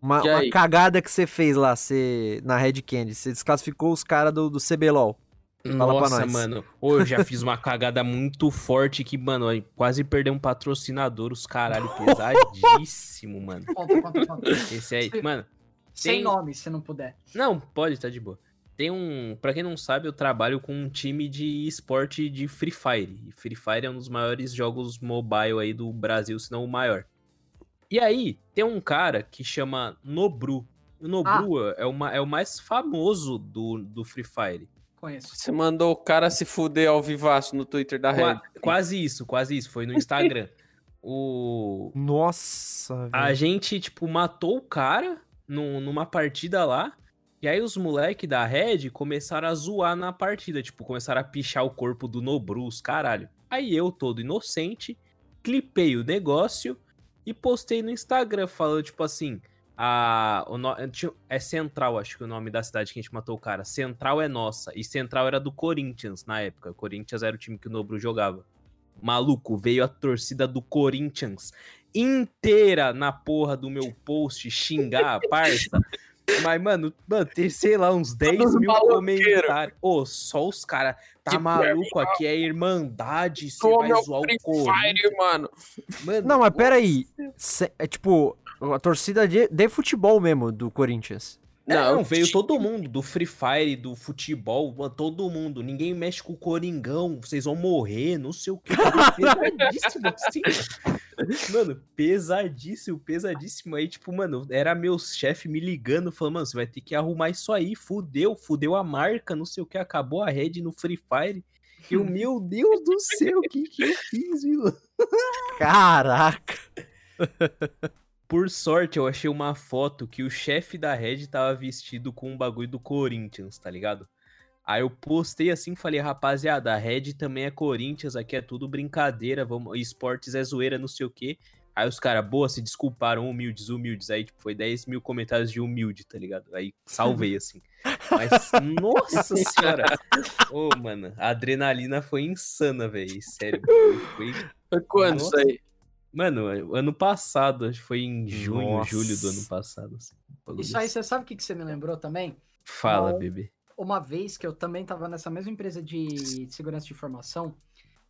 Uma, uma aí? cagada que você fez lá, você, na Red Candy. Você desclassificou os caras do, do CBLOL. Fala pra Nossa, nós. mano. Ô, eu já fiz uma cagada muito forte que, mano, quase perdeu um patrocinador, os caralho, pesadíssimo, mano. Conta, conta, conta. Esse aí, mano. Sem Tem- nome, se não puder. Não, pode, tá de boa. Tem um. Pra quem não sabe, eu trabalho com um time de esporte de Free Fire. E Free Fire é um dos maiores jogos mobile aí do Brasil, se não o maior. E aí, tem um cara que chama Nobru. O Nobru é, uma, é o mais famoso do, do Free Fire. Conheço. Você mandou o cara se fuder ao vivaço no Twitter da Qua- Red. quase isso, quase isso. Foi no Instagram. o. Nossa, A velho. gente, tipo, matou o cara num- numa partida lá. E aí os moleques da Red começaram a zoar na partida. Tipo, começaram a pichar o corpo do Nobrus, caralho. Aí eu, todo inocente, clipei o negócio e postei no Instagram, falando, tipo assim. A, o no- tinha- é Central, acho que é o nome da cidade que a gente matou o cara. Central é nossa. E Central era do Corinthians na época. O Corinthians era o time que o Nobru jogava. Maluco, veio a torcida do Corinthians inteira na porra do meu post xingar, parça. Mas, mano, mano, tem, sei lá, uns 10 Todos mil comentários. Ô, só os caras. Tá Tipo, maluco? Aqui é irmandade. Você vai zoar o Corinthians. Fire, mano. Mano, Não, mas peraí. Cê- É tipo, a torcida de, de futebol mesmo do Corinthians. Não, veio todo mundo, do Free Fire, do futebol, todo mundo. Ninguém mexe com o Coringão, vocês vão morrer, não sei o que. Pesadíssimo, assim. Mano, pesadíssimo, pesadíssimo. Aí, tipo, mano, era meu chefe me ligando, falando, mano, você vai ter que arrumar isso aí, fudeu, fudeu a marca, não sei o que, acabou a rede no Free Fire. Eu, meu Deus do céu, o que que eu fiz, viu? Caraca. Por sorte, eu achei uma foto que o chefe da Red tava vestido com um bagulho do Corinthians, tá ligado? Aí eu postei assim, falei, rapaziada, a Red também é Corinthians, aqui é tudo brincadeira, vamos, esportes é zoeira, não sei o quê. Aí os caras, boa, se desculparam, humildes, humildes. Aí, tipo, foi 10 mil comentários de humilde, tá ligado? Aí salvei, assim. Mas, nossa senhora! Ô, mano, a adrenalina foi insana, velho. Sério, foi Foi quando isso aí? Mano, ano passado, acho que foi em junho, Nossa. julho do ano passado. assim, um Isso aí, você sabe o que, que você me lembrou também? Fala, Não. bebê. Uma vez que eu também tava nessa mesma empresa de segurança de informação.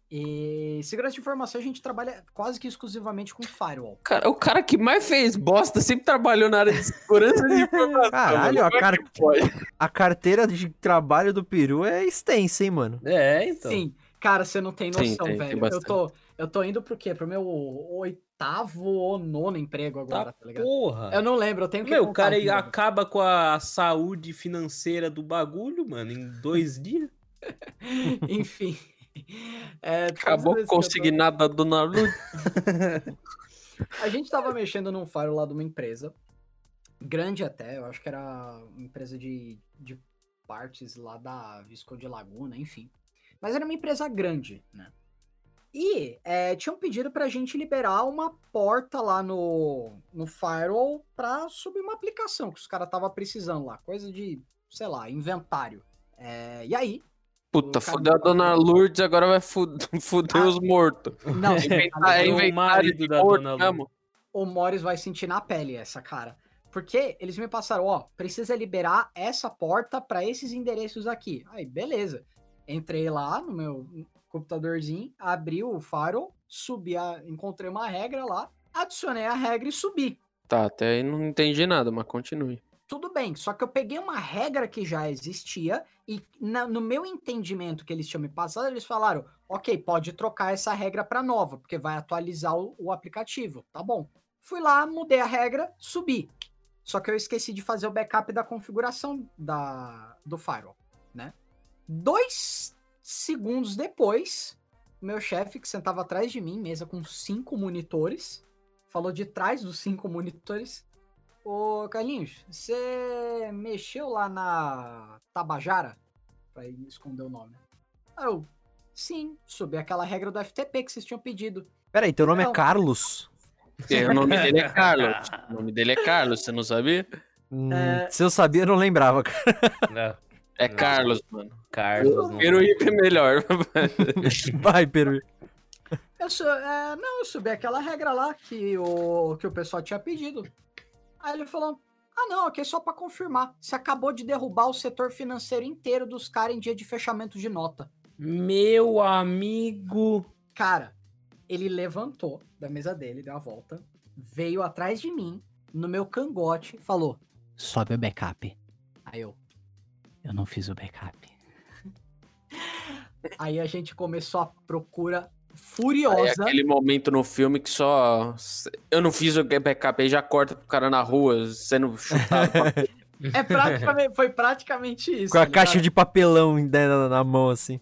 E segurança de informação a gente trabalha quase que exclusivamente com firewall. Cara, o cara que mais fez bosta sempre trabalhou na área de segurança de informação. Caralho, a é cara- que pode? A carteira de trabalho do peru é extensa, hein, mano? É, então. Sim, cara, você não tem Tem, noção, tem, tem velho. eu, bastante. tô, eu tô indo pro quê? Pro meu oitavo ou nono emprego agora, tá, ligado? Porra. Eu não lembro, eu tenho que Meu, o cara novo. acaba com a saúde financeira do bagulho, mano, em dois dias. Enfim. É, Acabou eu tô- consignada do Naruto. A gente tava mexendo num firewall lá de uma empresa. Grande até, eu acho que era uma empresa de, de partes lá da Visconde Laguna, enfim. Mas era uma empresa grande, né? E é, tinham pedido pra gente liberar uma porta lá no, no firewall pra subir uma aplicação que os caras estavam precisando lá. Coisa de, sei lá, inventário. É, e aí? Puta, O fudeu a dona Lourdes, agora vai fuder Ah. os mortos. Não, Inventar- é o inventário marido de da morto dona mesmo. o Morris vai sentir na pele essa cara. Porque eles me passaram, ó, precisa liberar essa porta para esses endereços aqui. Aí, beleza. Entrei lá no meu computadorzinho, abri o firewall, subi, a, encontrei uma regra lá, adicionei a regra e subi. Tá, até aí não entendi nada, mas continue. tudo bem. Só que eu peguei uma regra que já existia e na- no meu entendimento que eles tinham me passado, eles falaram: ok, pode trocar essa regra para nova, porque vai atualizar o, o aplicativo. Tá bom. Fui lá, mudei a regra, subi. Só que eu esqueci de fazer o backup da configuração da, do firewall, né? Dois segundos depois, meu chefe, que sentava atrás de mim, mesa com cinco monitores, falou de trás dos cinco monitores. Ô, Carlinhos, você mexeu lá na Tabajara? Pra esconder o nome. Aí eu, sim, subi aquela regra do FTP que vocês tinham pedido. Peraí, teu nome é. Carlos? O nome dele é Carlos. O nome dele é Carlos, você não sabia? Hum, É. Se eu sabia, eu não lembrava, cara. Não, É. Carlos, mano. Carlos. Peruípe é melhor. Vai, Peru. Eu su- é, não, eu subi aquela regra lá que o, que o pessoal tinha pedido. Aí ele falou: Ah, não, aqui é só pra confirmar. Você acabou de derrubar o setor financeiro inteiro dos caras em dia de fechamento de nota. Meu amigo. Cara, ele levantou da mesa dele, deu a volta, veio atrás de mim, no meu cangote, falou: Sobe o backup. Aí eu, eu não fiz o backup. Aí a gente começou a procura É furiosa. aquele momento no filme que só. Eu não fiz o backup aí já corta pro cara na rua sendo chutado. É praticamente, foi praticamente isso. Com a tá caixa de papelão né, na, na mão, assim.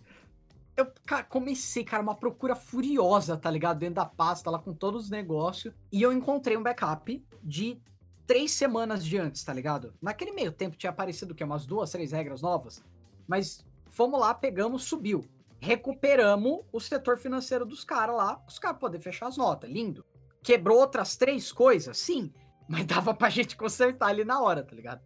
Eu cara, comecei, cara, uma procura furiosa, tá ligado? Dentro da pasta, lá com todos os negócios. E eu encontrei um backup de três semanas de antes, tá ligado? Naquele meio tempo tinha aparecido o quê? Umas duas, três regras novas. Mas fomos lá, pegamos, subiu. Recuperamos o setor financeiro dos caras lá, os caras poderem fechar as notas. Lindo. Quebrou outras três coisas? Sim. Mas dava pra gente consertar ali na hora, tá ligado?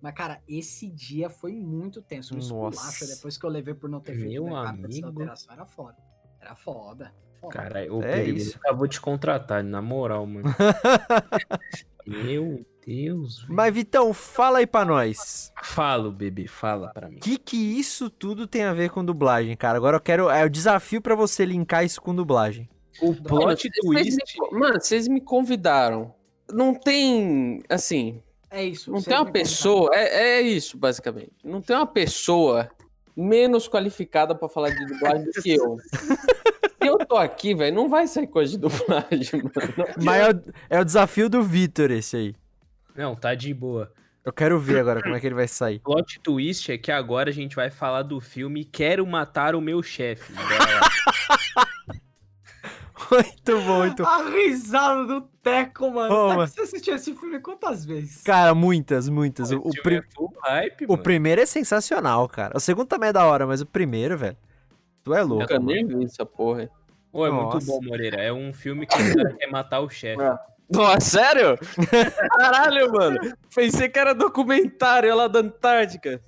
Mas, cara, esse dia foi muito tenso. Um esculacho depois que eu levei por não ter feito Meu amigo. alteração. Era foda. Era foda. foda. Cara, o É Perigo isso. acabou de contratar, na moral, mano. Meu Deus. velho. Mas, Vitão, fala aí pra nós. Fala, bebê, fala pra mim. O que que isso tudo tem a ver com dublagem, cara? Agora eu quero... É o desafio pra você linkar isso com dublagem. O Mano, plot vocês twist. me- Mano, vocês me convidaram. Não tem. Assim, É isso. não tem uma pessoa. É, é isso, basicamente. Não tem uma pessoa menos qualificada pra falar de dublagem do que eu. Se eu tô aqui, velho, não vai sair coisa de dublagem, mano. Mas é o, é o desafio do Vitor, esse aí. Não, tá de boa. Eu quero ver agora como é que ele vai sair. O plot twist é que agora a gente vai falar do filme Quero Matar o Meu Chefe. Muito bom, muito bom. A risada do Teco, mano. Teco, mano. Você assistiu esse filme quantas vezes? Cara, muitas, muitas. O, o filme pri- é hype, o primeiro é sensacional, cara. O segundo também é da hora, mas o primeiro, velho. Tu é louco. Nunca nem vi essa porra. Pô, é Nossa. muito bom, Moreira. É um filme que o cara quer matar o chefe. É. Nossa, sério? Caralho, mano. Pensei que era documentário lá da Antártica.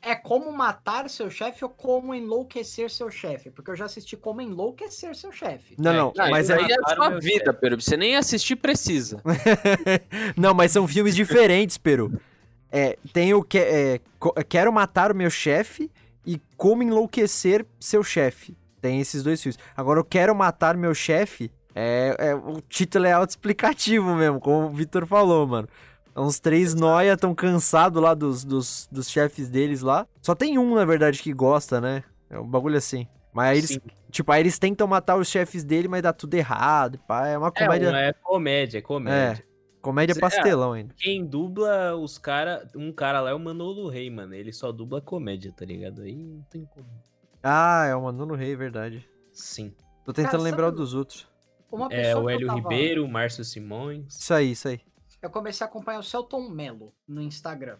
É como matar seu chefe ou como enlouquecer seu chefe? Porque eu já assisti como enlouquecer seu chefe. Não, não, Ah, mas isso é... aí é a sua vida, Pedro. Você nem assistir precisa. Não, mas são filmes diferentes, Peru. É, tem o que é, Quero Matar o Meu Chefe e Como Enlouquecer Seu Chefe. Tem esses dois filmes. Agora, o Quero Matar Meu Chefe é, é- o título é autoexplicativo mesmo, como o Vitor falou, mano. Uns três noia tão cansados lá dos, dos, dos chefes deles lá. Só tem um, na verdade, que gosta, né? É um bagulho assim. Mas aí eles, Sim. tipo, aí eles tentam matar os chefes dele, mas dá tudo errado. Pá. É uma É, comédia, um- é comédia, é comédia. comédia É. pastelão ainda. Quem dubla os cara, um cara lá é o Manolo Rey, mano. Ele só dubla comédia, tá ligado? Aí não tem como. Ah, é o Manolo Rei, verdade. Sim. Tô tentando Cara, lembrar sabe- dos outros. Uma É o Hélio tava- Ribeiro, o Márcio Simões. Isso aí, isso aí. Eu comecei a acompanhar o Celton Mello no Instagram.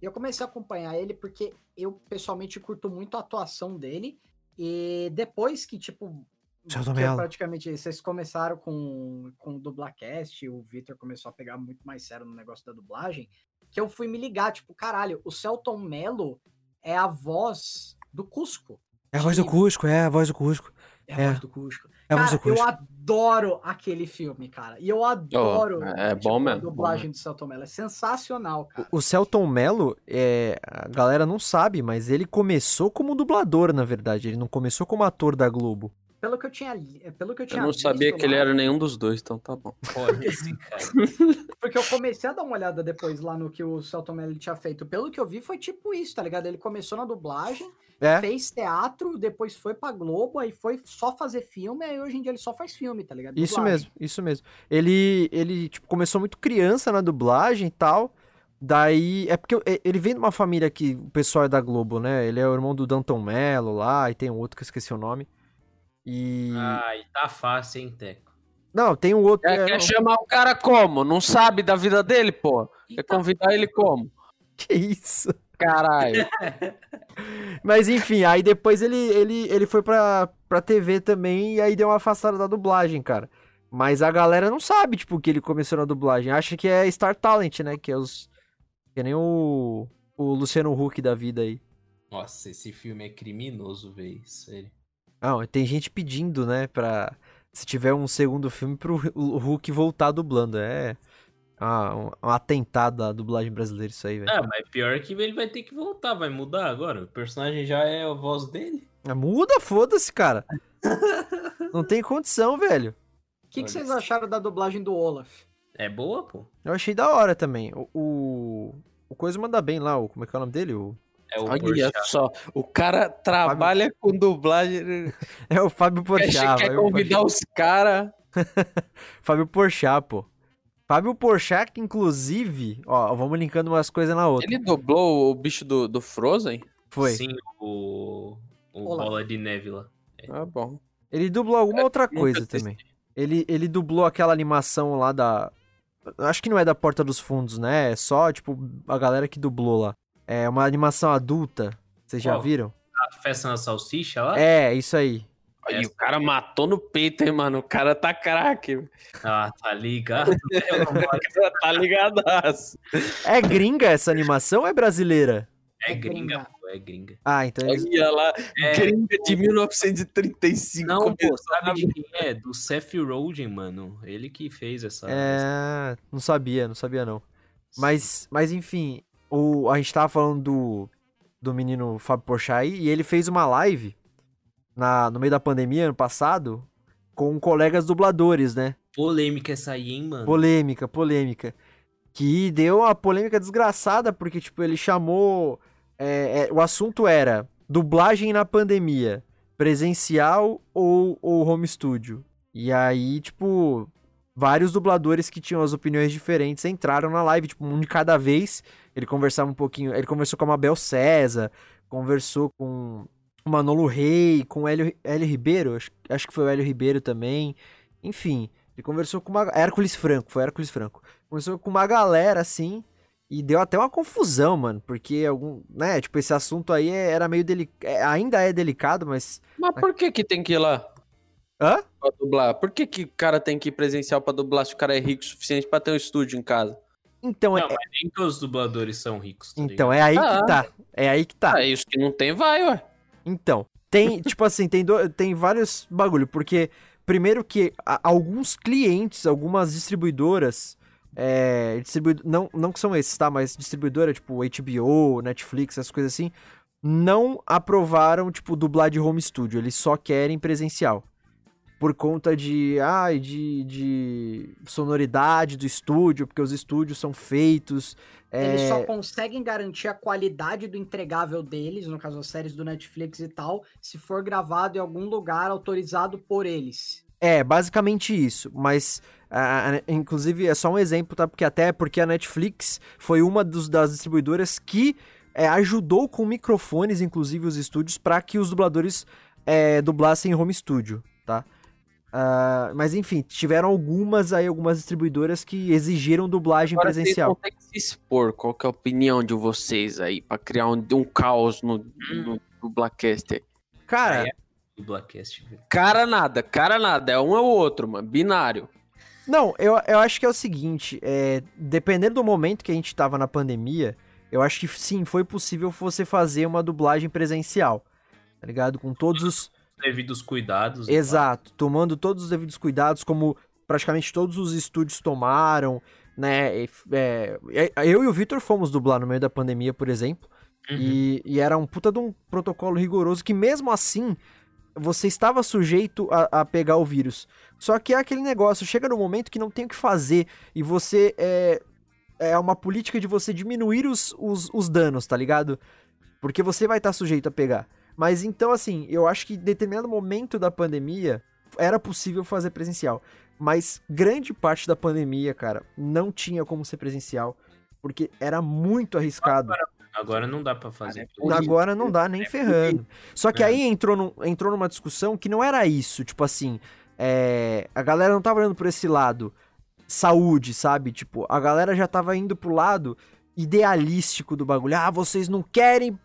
E eu comecei a acompanhar ele porque eu pessoalmente curto muito a atuação dele. E depois que, tipo. Celton que é Mello. praticamente vocês começaram com, com o Dublacast, o Victor começou a pegar muito mais sério no negócio da dublagem, que eu fui me ligar, tipo, caralho, o Celton Mello é a voz do Cusco. É a voz do Sim. Cusco, é a voz do Cusco. É a É. voz do Cusco. É a Cara, eu adoro aquele filme, cara. E eu adoro é tipo, bom a mesmo, bom dublagem do Celton Mello. É sensacional, cara. O Celton Mello, é, a galera não sabe, mas ele começou como dublador, na verdade. Ele não começou como ator da Globo. pelo que eu tinha, li- pelo que eu Eu tinha não sabia que ele era nenhum dos dois, então tá bom. Cara. Porque eu comecei a dar uma olhada depois lá no que o Celton Mello tinha feito. Pelo que eu vi, foi tipo isso, tá ligado? Ele começou na dublagem, É, fez teatro, depois foi pra Globo, aí foi só fazer filme, aí hoje em dia ele só faz filme, tá ligado? isso Dublagem. mesmo, isso mesmo. Ele, ele tipo, começou muito criança na dublagem e tal. Daí, é porque ele vem de uma família que o pessoal é da Globo, né? Ele é o irmão do Danton Mello lá, e tem um outro que eu esqueci o nome. E. Ai, tá fácil, hein, Teco? Não, tem um outro. É, é, quer chamar o cara como? Não sabe da vida dele, pô? Quer convidar ele como? Que isso? Caralho. Mas enfim, aí depois ele, ele, ele foi pra, pra TV também e aí deu uma afastada da dublagem, cara. Mas a galera não sabe, tipo, que ele começou na dublagem. Acha que é Star Talent, né? Que é os. Que nem o. O Luciano Huck da vida aí. Nossa, esse filme é criminoso, velho. Sério. Não, tem gente pedindo, né, pra. Se tiver um segundo filme pro o Hulk voltar dublando. É. ah, um, um atentado à dublagem brasileira, isso aí, velho. Ah, mas pior que ele vai ter que voltar, vai mudar agora. O personagem já é a voz dele. Ah, Muda, foda-se, cara. não tem condição, velho. O que, que vocês acharam da dublagem do Olaf? É boa, pô. Eu achei da hora também. O, o, o Coisa manda bem lá, o, como é que é o nome dele? O, É o Olha Porchat. só, o cara trabalha com dublagem. é o Fábio Porchat. Quer, quer Fábio convidar os caras. Fábio Porchat, pô. Fábio Porchat, inclusive, ó, vamos linkando umas coisas na outra. Ele dublou o bicho do, do Frozen? Foi. Sim, o, o Olá. Bola de Neve lá. Ah, bom. Ele dublou alguma outra nunca coisa também. Ele, ele dublou aquela animação lá da. Acho que não é da Porta dos Fundos, né? É só, tipo, a galera que dublou lá. É uma animação adulta. Vocês já viram? A festa na salsicha lá? É, isso aí. E Essa- o cara matou no peito, hein, mano? O cara tá craque. Ah, tá ligado. Cara tá ligadaço. É gringa essa animação ou é brasileira? É gringa, pô, é gringa. Ah, então eles... Olha lá, É, gringa de 1935. Não, pô, sabe a- de quem é? Do Seth Rogen, mano. Ele que fez essa. É. Não sabia, não sabia não. Mas, mas enfim, o, a gente tava falando do, do menino Fábio Porchat aí, e ele fez uma live na, no meio da pandemia, ano passado, com colegas dubladores, né? Polêmica essa aí, hein, mano? Polêmica, polêmica. Que deu uma polêmica desgraçada, porque, tipo, ele chamou. é, é, o assunto era dublagem na pandemia, presencial ou, ou home studio. E aí, tipo, vários dubladores que tinham as opiniões diferentes entraram na live, tipo, um de cada vez. Ele conversava um pouquinho. Ele conversou com a Mabel César, conversou com Manolo Rey, com o Hélio, Hélio Ribeiro, acho, acho que foi o Hélio Ribeiro também. Enfim, ele conversou com uma. Hércules Franco, foi Hércules Franco. Conversou com uma galera assim. E deu até uma confusão, mano. Porque algum. né, tipo, esse assunto aí é- era meio delicado. Ainda é delicado, mas. Mas por que que tem que ir lá Hã? pra dublar? Por que que o cara tem que ir presencial pra dublar se o cara é rico o suficiente pra ter um estúdio em casa? Então, Não, é, mas nem todos os dubladores são ricos. Tá então ligado? é aí Ah. que tá. É aí que tá. Ah, isso que não tem, vai, ué. Então, tem, tipo assim, tem, do- tem vários bagulho, porque primeiro que a- alguns clientes, algumas distribuidoras, é, distribuid... não, não que são esses, tá? Mas distribuidora, tipo HBO, Netflix, essas coisas assim, não aprovaram, tipo, dublar de home studio, eles só querem presencial. Por conta de, ai, de, de sonoridade do estúdio, porque os estúdios são feitos... Eles é, só conseguem garantir a qualidade do entregável deles, no caso as séries do Netflix e tal, se for gravado em algum lugar autorizado por eles. É, basicamente isso. Mas, ah, inclusive, é só um exemplo, tá? Porque até porque a Netflix foi uma dos, das distribuidoras que é, ajudou com microfones, inclusive, os estúdios, para que os dubladores é, dublassem em home studio, tá? Ah, mas enfim, tiveram algumas aí, algumas distribuidoras que exigiram dublagem Agora vocês presencial. vão ter que se expor. Qual que é a opinião de vocês aí pra criar um, um caos no, no, no Blackcaster? Cara, velho. Cara nada, cara nada. É um ou outro, mano. Binário. Não, eu, eu acho que é o seguinte, é, dependendo do momento que a gente tava na pandemia, eu acho que sim, foi possível você fazer uma dublagem presencial, tá ligado? Com todos os... Devidos cuidados. Exato, tomando todos os devidos cuidados, como praticamente todos os estúdios tomaram, né? É, eu e o Vitor fomos dublar no meio da pandemia, por exemplo, Uhum. e, e era um puta de um protocolo rigoroso que mesmo assim você estava sujeito a, a pegar o vírus. Só que é aquele negócio, chega no momento que não tem o que fazer e você é, é uma política de você diminuir os, os, os danos, tá ligado? Porque você vai estar sujeito a pegar. Mas então, assim, eu acho que em determinado momento da pandemia era possível fazer presencial. Mas grande parte da pandemia, cara, não tinha como ser presencial. Porque era muito arriscado. Agora não dá pra fazer. Agora não dá nem ferrando. Só que É. aí entrou, num- entrou numa discussão que não era isso. Tipo assim, é, a galera não tava olhando por esse lado saúde, sabe? Tipo, a galera já tava indo pro lado idealístico do bagulho. Ah, vocês não querem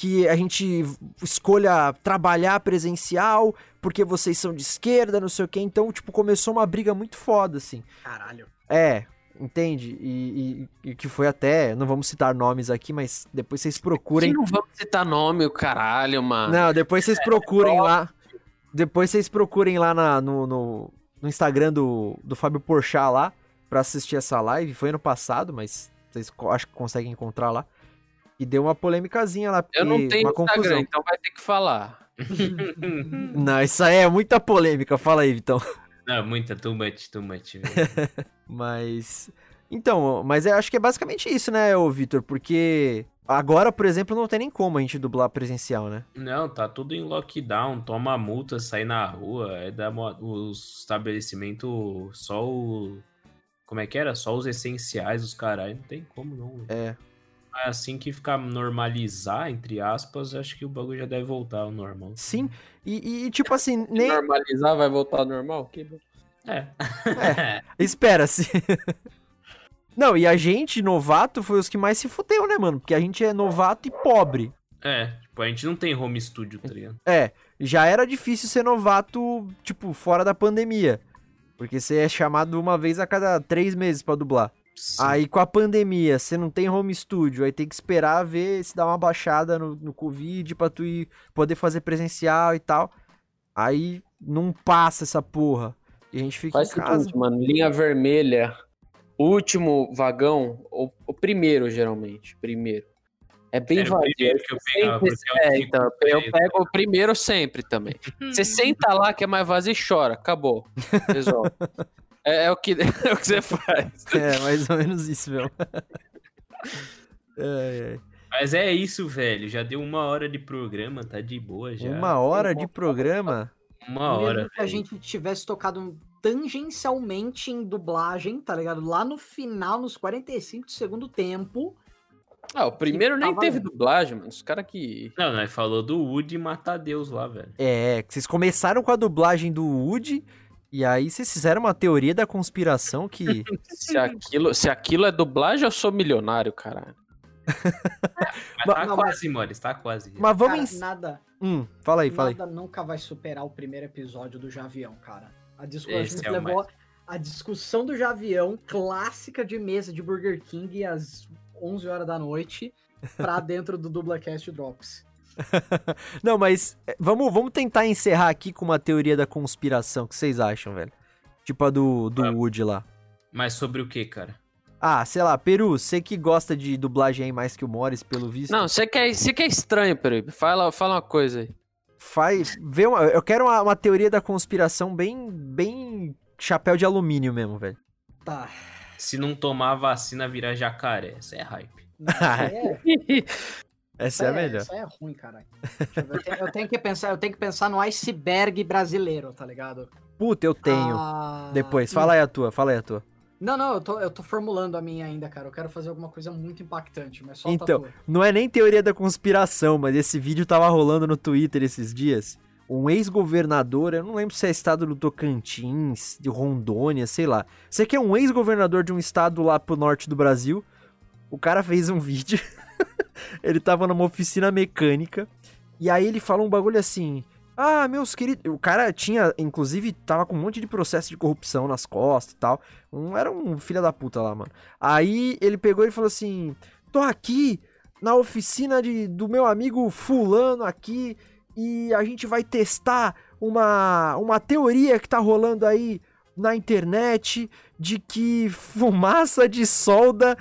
que a gente escolha trabalhar presencial porque vocês são de esquerda, não sei o quê. Então, tipo, começou uma briga muito foda, assim. Caralho. É, entende? E, e- e que foi até. Não vamos citar nomes aqui, mas depois vocês procurem. Que não vamos citar nome, o caralho, mano. Não, depois vocês procurem lá. Depois vocês procurem lá na- no, no, no Instagram do, do Fábio Porchat lá pra assistir essa live. Foi ano passado, mas vocês acho que conseguem encontrar lá. E deu uma polêmicazinha lá. Eu não porque- tenho uma Instagram, confusão. então vai ter que falar. Não, isso aí é muita polêmica. Fala aí, Vitão. Não, muita, too much, too much. Mas. Então, mas eu acho que é basicamente isso, né, Vitor? Porque agora, por exemplo, não tem nem como a gente dublar presencial, né? Não, tá tudo em lockdown, toma multa, sai na rua, é da os estabelecimentos só o. Como é que era? Só os essenciais, os caralho. Não tem como não. É. Mas Assim que ficar normalizar, entre aspas, acho que o bagulho já deve voltar ao normal. Sim. E, e, tipo assim, nem. Normalizar vai voltar ao normal? Que bom. É. Espera-se. Não, e a gente, novato, foi os que mais se fudeu, né, mano? Porque a gente é novato e pobre. É, tipo, a gente não tem home studio, tá ligado? É, já era difícil ser novato, tipo, fora da pandemia. Porque você é chamado uma vez a cada três meses pra dublar. Sim. Aí com a pandemia, você não tem home studio, aí tem que esperar ver se dá uma baixada no, no Covid pra tu ir poder fazer presencial e tal. Aí não passa essa porra. E a gente fica Faz em casa. seguinte, mano. Linha vermelha. Último vagão, o, o primeiro, geralmente. Primeiro. É bem o vazio. primeiro que eu pegava, é, então, eu pego o primeiro sempre também. Você senta lá que é mais vazio e chora. Acabou. Resolve. é, é o que, é o que você faz. É, mais ou menos isso, meu. Ai, ai. Mas é isso, velho. Já deu uma hora de programa, tá de boa já. Uma hora de programa? Uma hora. Que a gente tivesse tocado tangencialmente em dublagem, tá ligado? Lá no final, nos 45 do segundo tempo. Ah, o primeiro nem teve dublagem, mano. Os caras que. Não, nós falou do Woody matar Deus lá, velho. É, que vocês começaram com a dublagem do Woody, e aí vocês fizeram uma teoria da conspiração que. Se aquilo, se aquilo é dublagem, eu sou milionário, caralho. Mas Mas- tá não, quase, Mores, tá quase. Mas vamos. Cara, ens- nada, Hum, fala aí, fala aí. nada nunca vai superar o primeiro episódio do Javião, cara. A, discu a Esse gente é levou a discussão do Javião, clássica de mesa de Burger King, às 11 horas da noite, pra dentro do Dublacast Drops. Não, mas é, vamos, vamos tentar encerrar aqui com uma teoria da conspiração. O que vocês acham, velho? Tipo a do, do Vamos. Woody lá. Mas sobre o que, cara? Ah, sei lá, Peru, você que gosta de dublagem aí mais que o Morris, pelo visto. Não, você quer, você quer estranho, Peribe. Fala, fala uma coisa aí. Faz. Vê uma, eu quero uma, uma teoria da conspiração bem. bem. chapéu de alumínio mesmo, velho. Tá. Se não tomar a vacina, virar jacaré. Isso é hype. Não, isso aí é, Essa é a melhor. Isso aí é ruim, caralho. Eu tenho, eu tenho que pensar, eu tenho que pensar no iceberg brasileiro, tá ligado? Puta, eu tenho. Ah, Depois, fala aí a tua, fala aí a tua. Não, não, eu tô, eu tô formulando a minha ainda, cara. Eu quero fazer alguma coisa muito impactante, mas solta Então. Não é nem teoria da conspiração, mas esse vídeo tava rolando no Twitter esses dias. Um ex-governador, eu não lembro se é estado do Tocantins, de Rondônia, sei lá. Você que é um ex-governador de um estado lá pro norte do Brasil. O cara fez um vídeo. ele tava numa oficina mecânica. E aí ele falou um bagulho assim. Ah, meus queridos. O cara tinha, inclusive, tava com um monte de processo de corrupção nas costas e tal. Um, era um filho da puta lá, mano. Aí ele pegou e falou assim: tô aqui na oficina de, do meu amigo Fulano aqui e a gente vai testar uma, uma teoria que tá rolando aí na internet de que fumaça de solda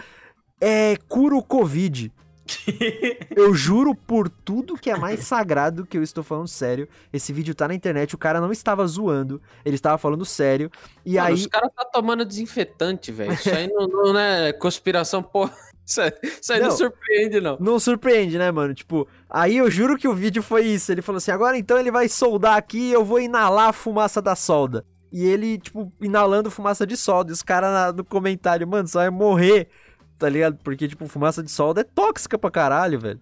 é cura o Covid. Eu juro por tudo que é mais sagrado que eu estou falando sério. Esse vídeo tá na internet, o cara não estava zoando, ele estava falando sério. E Mano, aí. Os caras tá tomando desinfetante, velho. Isso aí não, não é conspiração, porra. Isso aí, isso aí não. Não. surpreende, não. Não surpreende, né, mano? Tipo, aí eu juro que o vídeo foi isso. Ele falou assim: agora então ele vai soldar aqui e eu vou inalar a fumaça da solda. E ele, tipo, inalando fumaça de solda. E os caras no comentário, mano, você vai morrer, tá ligado? Porque, tipo, fumaça de solda é tóxica pra caralho, velho.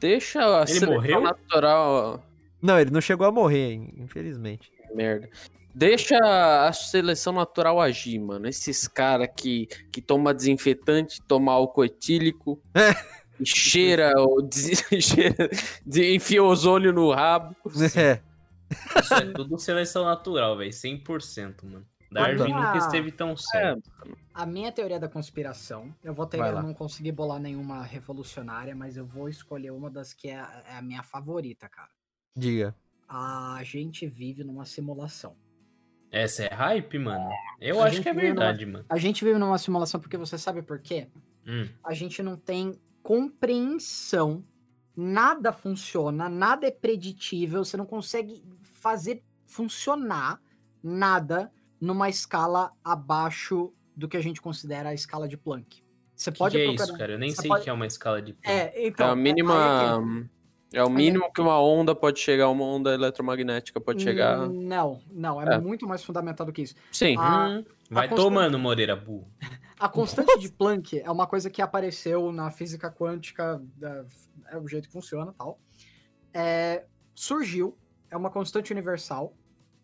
Deixa a Ele seleção morreu? natural. Não, ele não chegou a morrer, in- infelizmente. Merda. Deixa a seleção natural agir, mano. Esses caras que, que toma desinfetante, toma álcool etílico, É. e cheira, o des- cheira de, enfia ozônio no rabo. É. Isso é tudo seleção natural, velho. 100%, mano. Darwin Ah. nunca esteve tão certo. A minha teoria da conspiração, eu vou ter, eu não consegui bolar nenhuma revolucionária, mas eu vou escolher uma das que é, a- é a minha favorita, cara. Diga. A gente vive numa simulação. Essa é hype, mano? Eu A acho que é verdade, mano. A gente vive numa simulação porque você sabe por quê? Hum. A gente não tem compreensão, nada funciona, nada é preditível, você não consegue fazer funcionar nada numa escala abaixo do que a gente considera a escala de Planck. Você O que, pode que é procurar- isso, cara? Eu nem você sei o pode- que é uma escala de Planck. É, então. é a aí é mínima. É o mínimo que uma onda pode chegar, uma onda eletromagnética pode chegar. Não, não, é, É. muito mais fundamental do que isso. Sim. Ah, Hum, vai a constante- tomando, Moreira burro. A constante de Planck é uma coisa que apareceu na física quântica, da- é o jeito que funciona tal. É, surgiu, é uma constante universal,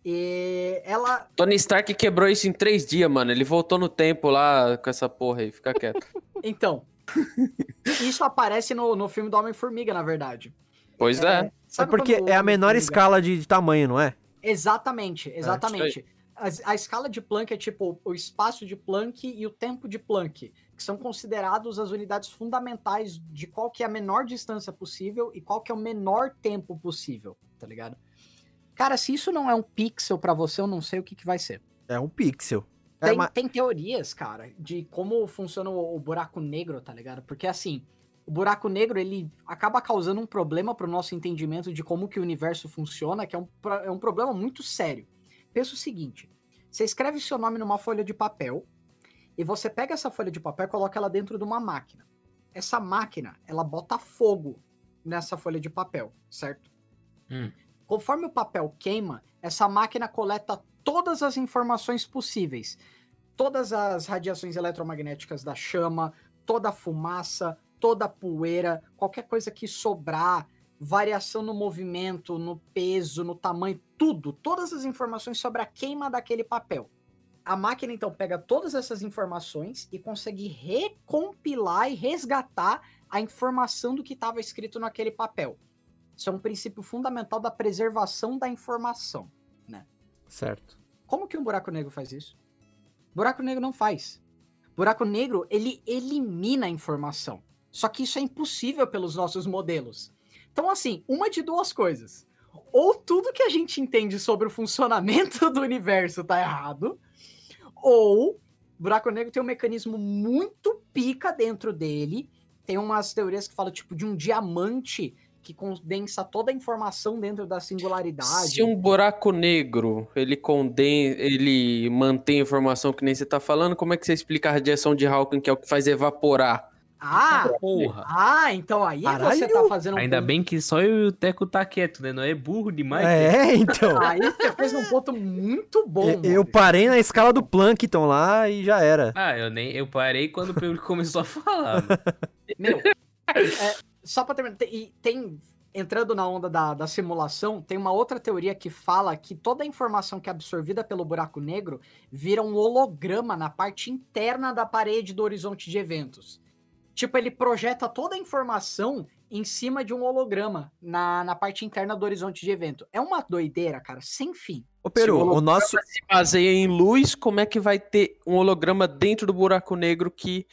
e ela. Tony Stark quebrou isso em três dias, mano. Ele voltou no tempo lá com essa porra aí, fica quieto. Então. isso aparece no, no filme do Homem-Formiga, na verdade. Pois é. É Sabe porque é a menor escala de, de tamanho, não é? Exatamente, exatamente. A, a escala de Planck é tipo o espaço de Planck e o tempo de Planck, que são considerados as unidades fundamentais de qual que é a menor distância possível e qual que é o menor tempo possível, tá ligado? Cara, se isso não é um pixel pra você, eu não sei o que, que vai ser. É um pixel. É Tem, uma- tem teorias, cara, de como funciona o, o buraco negro, tá ligado? Porque assim, o buraco negro ele acaba causando um problema pro nosso entendimento de como que o universo funciona, que é um, é um problema muito sério. Pensa o seguinte: você escreve seu nome numa folha de papel e você pega essa folha de papel e coloca ela dentro de uma máquina. Essa máquina, ela bota fogo nessa folha de papel, certo? Hum. Conforme o papel queima, essa máquina coleta todas as informações possíveis. Todas as radiações eletromagnéticas da chama, toda a fumaça, toda a poeira, qualquer coisa que sobrar, variação no movimento, no peso, no tamanho, tudo, todas as informações sobre a queima daquele papel. A máquina então pega todas essas informações e consegue recompilar e resgatar a informação do que estava escrito naquele papel. Isso é um princípio fundamental da preservação da informação. Certo. Como que um buraco negro faz isso? Buraco negro não faz. Buraco negro, ele elimina a informação. Só que isso é impossível pelos nossos modelos. Então, assim, uma de duas coisas. Ou tudo que a gente entende sobre o funcionamento do universo tá errado, ou o buraco negro tem um mecanismo muito pica dentro dele. Tem umas teorias que falam, tipo, de um diamante que condensa toda a informação dentro da singularidade. Se um buraco negro, ele condensa, ele mantém informação que nem você tá falando, como é que você explica a radiação de Hawking, que é o que faz evaporar? Ah, Porra. Ah, então aí que você tá Caralho! fazendo um Ainda ponto- bem que só eu e o Teco tá quieto, né? Não é burro demais. né? É, então. Aí você fez um ponto muito bom. Eu- parei na escala do Plankton lá e já era. Ah, eu nem eu parei quando o público começou a falar. Meu, é, só pra terminar, tem, e tem- entrando na onda da, da simulação, tem uma outra teoria que fala que toda a informação que é absorvida pelo buraco negro vira um holograma na parte interna da parede do horizonte de eventos. Tipo, ele projeta toda a informação em cima de um holograma na, na parte interna do horizonte de evento. É uma doideira, cara, sem fim. Ô, Peru, Se o o nosso. se baseia em luz, como é que vai ter um holograma dentro do buraco negro que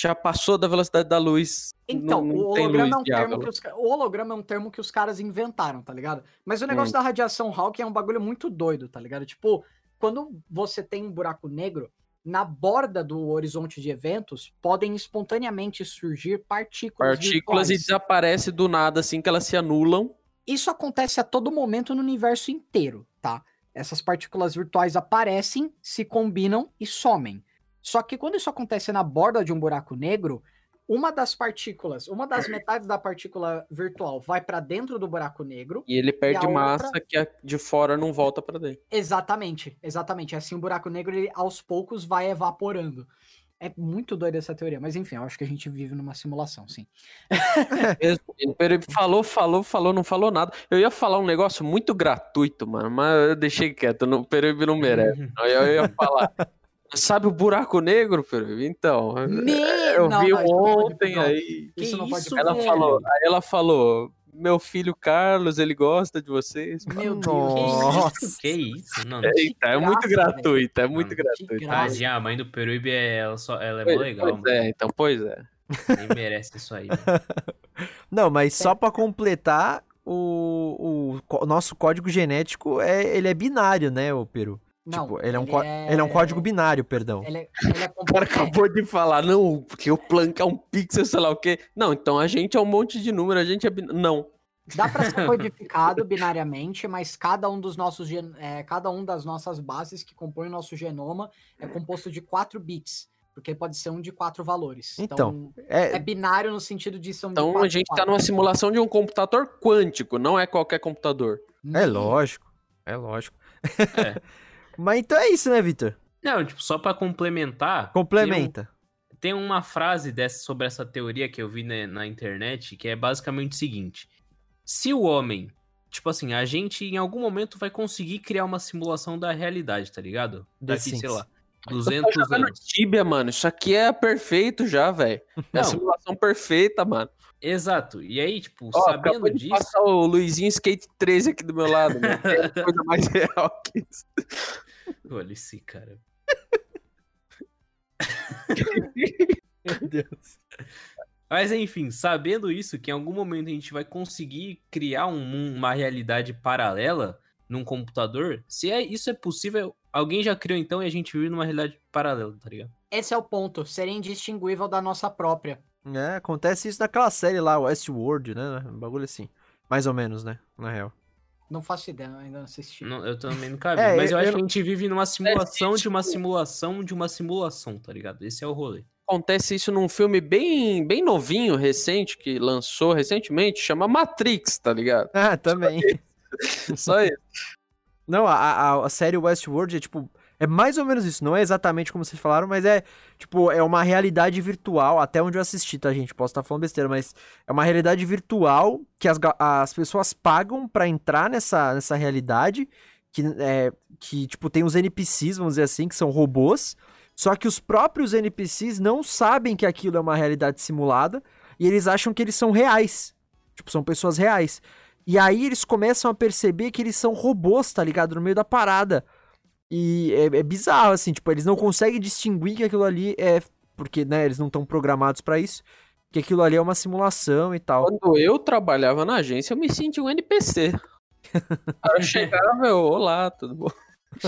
já passou da velocidade da luz? Então, não, não o holograma é um termo que os, o holograma é um termo que os caras inventaram, tá ligado? Mas o negócio Hum. da radiação Hawking é um bagulho muito doido, tá ligado? Tipo, quando você tem um buraco negro, na borda do horizonte de eventos podem espontaneamente surgir partículas, Partículas e virtuais. desaparece do nada assim que elas se anulam. Isso acontece a todo momento no universo inteiro, tá? Essas partículas virtuais aparecem, se combinam e somem. Só que quando isso acontece na borda de um buraco negro, uma das partículas, uma das metades da partícula virtual vai para dentro do buraco negro. E ele perde a massa outra- que a de fora não volta pra dentro. Exatamente, exatamente. Assim o buraco negro ele, aos poucos vai evaporando. É muito doida essa teoria, mas enfim, eu acho que a gente vive numa simulação, sim. Ele falou, falou, falou, não falou nada. Eu ia falar um negócio muito gratuito, mano, mas eu deixei quieto. O Peruíbe não merece. Aí eu ia falar. Sabe o buraco negro, Peruíbe? Então. Me... Eu Não, vi não, isso ontem não, aí. Que Isso não pode isso, Ela velho? falou, aí ela falou: Meu filho Carlos, ele gosta de vocês. Meu Deus. Nossa. Que isso? Não, Eita, é muito gratuito, é muito gratuito. graça. Tadinha, a mãe do Peruíbe, é- ela, só, ela é Pois, legal, pois é, então, pois é. Nem merece isso aí. mano. Não, mas só pra completar, o, o có- nosso código genético é ele é binário, né, o Peru? Não, tipo, ele é, um, có- ele é um código binário, perdão. Ele é, ele é O cara acabou de falar, não, porque o Planck é um pixel, sei lá o quê. Não, então a gente é um monte de número, a gente é. bin- Não. Dá para ser codificado binariamente, mas cada um dos nossos gen- é, cada um das nossas bases que compõem o nosso genoma é composto de 4 bits, porque pode ser um de quatro valores. Então, é É, binário no sentido de são de Então a quatro gente tá quadros. numa simulação de um computador quântico, não é qualquer computador. é lógico, é lógico. É. Mas então é isso, né, Vitor? Não, tipo, só pra complementar. Complementa. Tem, um- tem uma frase dessa, sobre essa teoria que eu vi na, na internet que é basicamente o seguinte: se o homem. Tipo assim, a gente em algum momento vai conseguir criar uma simulação da realidade, tá ligado? Daqui, sei lá, 200 jogando anos. Tibia, mano. Isso aqui é perfeito já, velho. É a simulação perfeita, mano. Exato. E aí, tipo, Ó, sabendo disso. passar o Luizinho Skate 13 aqui do meu lado, mano. Tem coisa mais real que isso. Olha esse cara. Meu Deus. Mas enfim, sabendo isso, que em algum momento a gente vai conseguir criar um uma realidade paralela num computador, se é, isso é possível, alguém já criou então e a gente vive numa realidade paralela, tá ligado? Esse é o ponto, ser indistinguível da nossa própria. É, acontece isso naquela série lá, Westworld, né? Um bagulho assim. Mais ou menos, né? Na real. Não faço ideia, ainda não assisti. Não, eu também nunca vi, É, mas eu, eu- acho que a gente vive numa simulação de uma tipo- simulação de uma simulação, tá ligado? Esse é o rolê. Acontece isso num filme bem, bem novinho, recente, que lançou recentemente, chama Matrix, tá ligado? Ah, também. Só isso. Não, a, a, a série Westworld é tipo. É mais ou menos isso. Não é exatamente como vocês falaram, mas é tipo, é uma realidade virtual. Até onde eu assisti, tá, gente? Posso estar falando besteira, mas é uma realidade virtual que as, as pessoas pagam pra entrar nessa, nessa realidade. Que, é, que, tipo, tem os NPCs, vamos dizer assim, que são robôs. Só que os próprios NPCs não sabem que aquilo é uma realidade simulada. E eles acham que eles são reais. Tipo, são pessoas reais. E aí eles começam a perceber que eles são robôs, tá ligado? No meio da parada. E é, é bizarro, assim, tipo, eles não conseguem distinguir que aquilo ali é. Porque, né, eles não estão programados pra isso. Que aquilo ali é uma simulação e tal. Quando eu trabalhava na agência, eu me sentia um NPC. Aí eu chegava, eu, olá, tudo bom?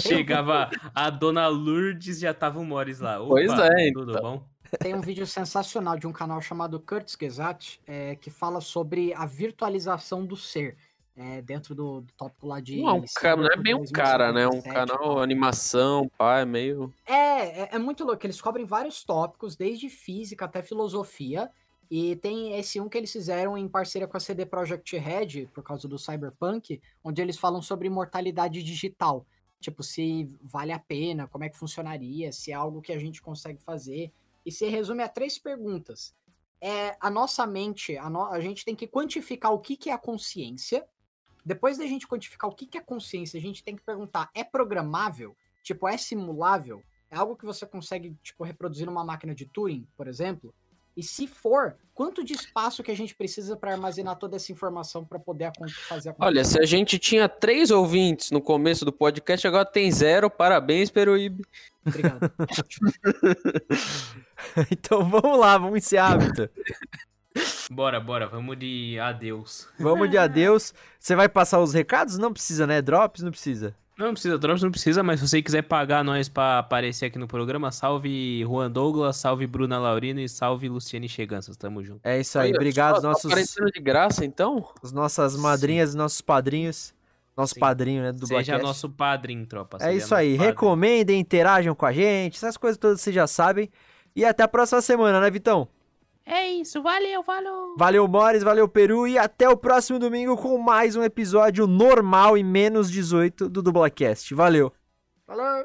Chegava a dona Lourdes já tava o Morris lá. Opa, Pois é, Tudo então. bom? Tem um vídeo sensacional de um canal chamado Kurtz Gesagt, é, que fala sobre a virtualização do ser. É, dentro do, do tópico lá de. Não, cara, não é bem um cara, né? Um 2077 canal animação, pá, é meio. É, é, é muito louco. Eles cobrem vários tópicos, desde física até filosofia. E tem esse um que eles fizeram em parceria com a CD Projekt Red, por causa do Cyberpunk, onde eles falam sobre imortalidade digital. Tipo, se vale a pena, como é que funcionaria, se é algo que a gente consegue fazer. E se resume a três perguntas. É, a nossa mente, a, no- a gente tem que quantificar o que, que é a consciência. Depois da gente quantificar o que, que é consciência, a gente tem que perguntar: é programável? Tipo, é simulável? É algo que você consegue, tipo, reproduzir numa máquina de Turing, por exemplo? E se for, quanto de espaço que a gente precisa para armazenar toda essa informação para poder fazer a Olha, se a gente tinha três ouvintes no começo do podcast, agora tem zero. Parabéns, Peruíbe. Obrigado. então vamos lá, vamos encerrar, Vitor. Bora, bora, vamos de adeus. Vamos de adeus. Você vai passar os recados? Não precisa, né? Drops? Não precisa. Não precisa, Drops não precisa, mas se você quiser pagar nós pra aparecer aqui no programa, salve Juan Douglas, salve Bruna Laurino e salve Luciane Cheganças. Tamo junto. É isso aí, Olha obrigado tá nossos, aparecendo de graça, então? as nossas madrinhas e nossos padrinhos. Nosso Sim. padrinho, né, do Seja Blackcast. nosso padrinho, tropa. É isso aí, padrinho. recomendem, interajam com a gente, essas coisas todas vocês já sabem. E até a próxima semana, né, Vitão? É isso, valeu, falou! Valeu, Mores, valeu, Peru, e até o próximo domingo com mais um episódio normal e menos 18 do Dublacast. Valeu! Falou!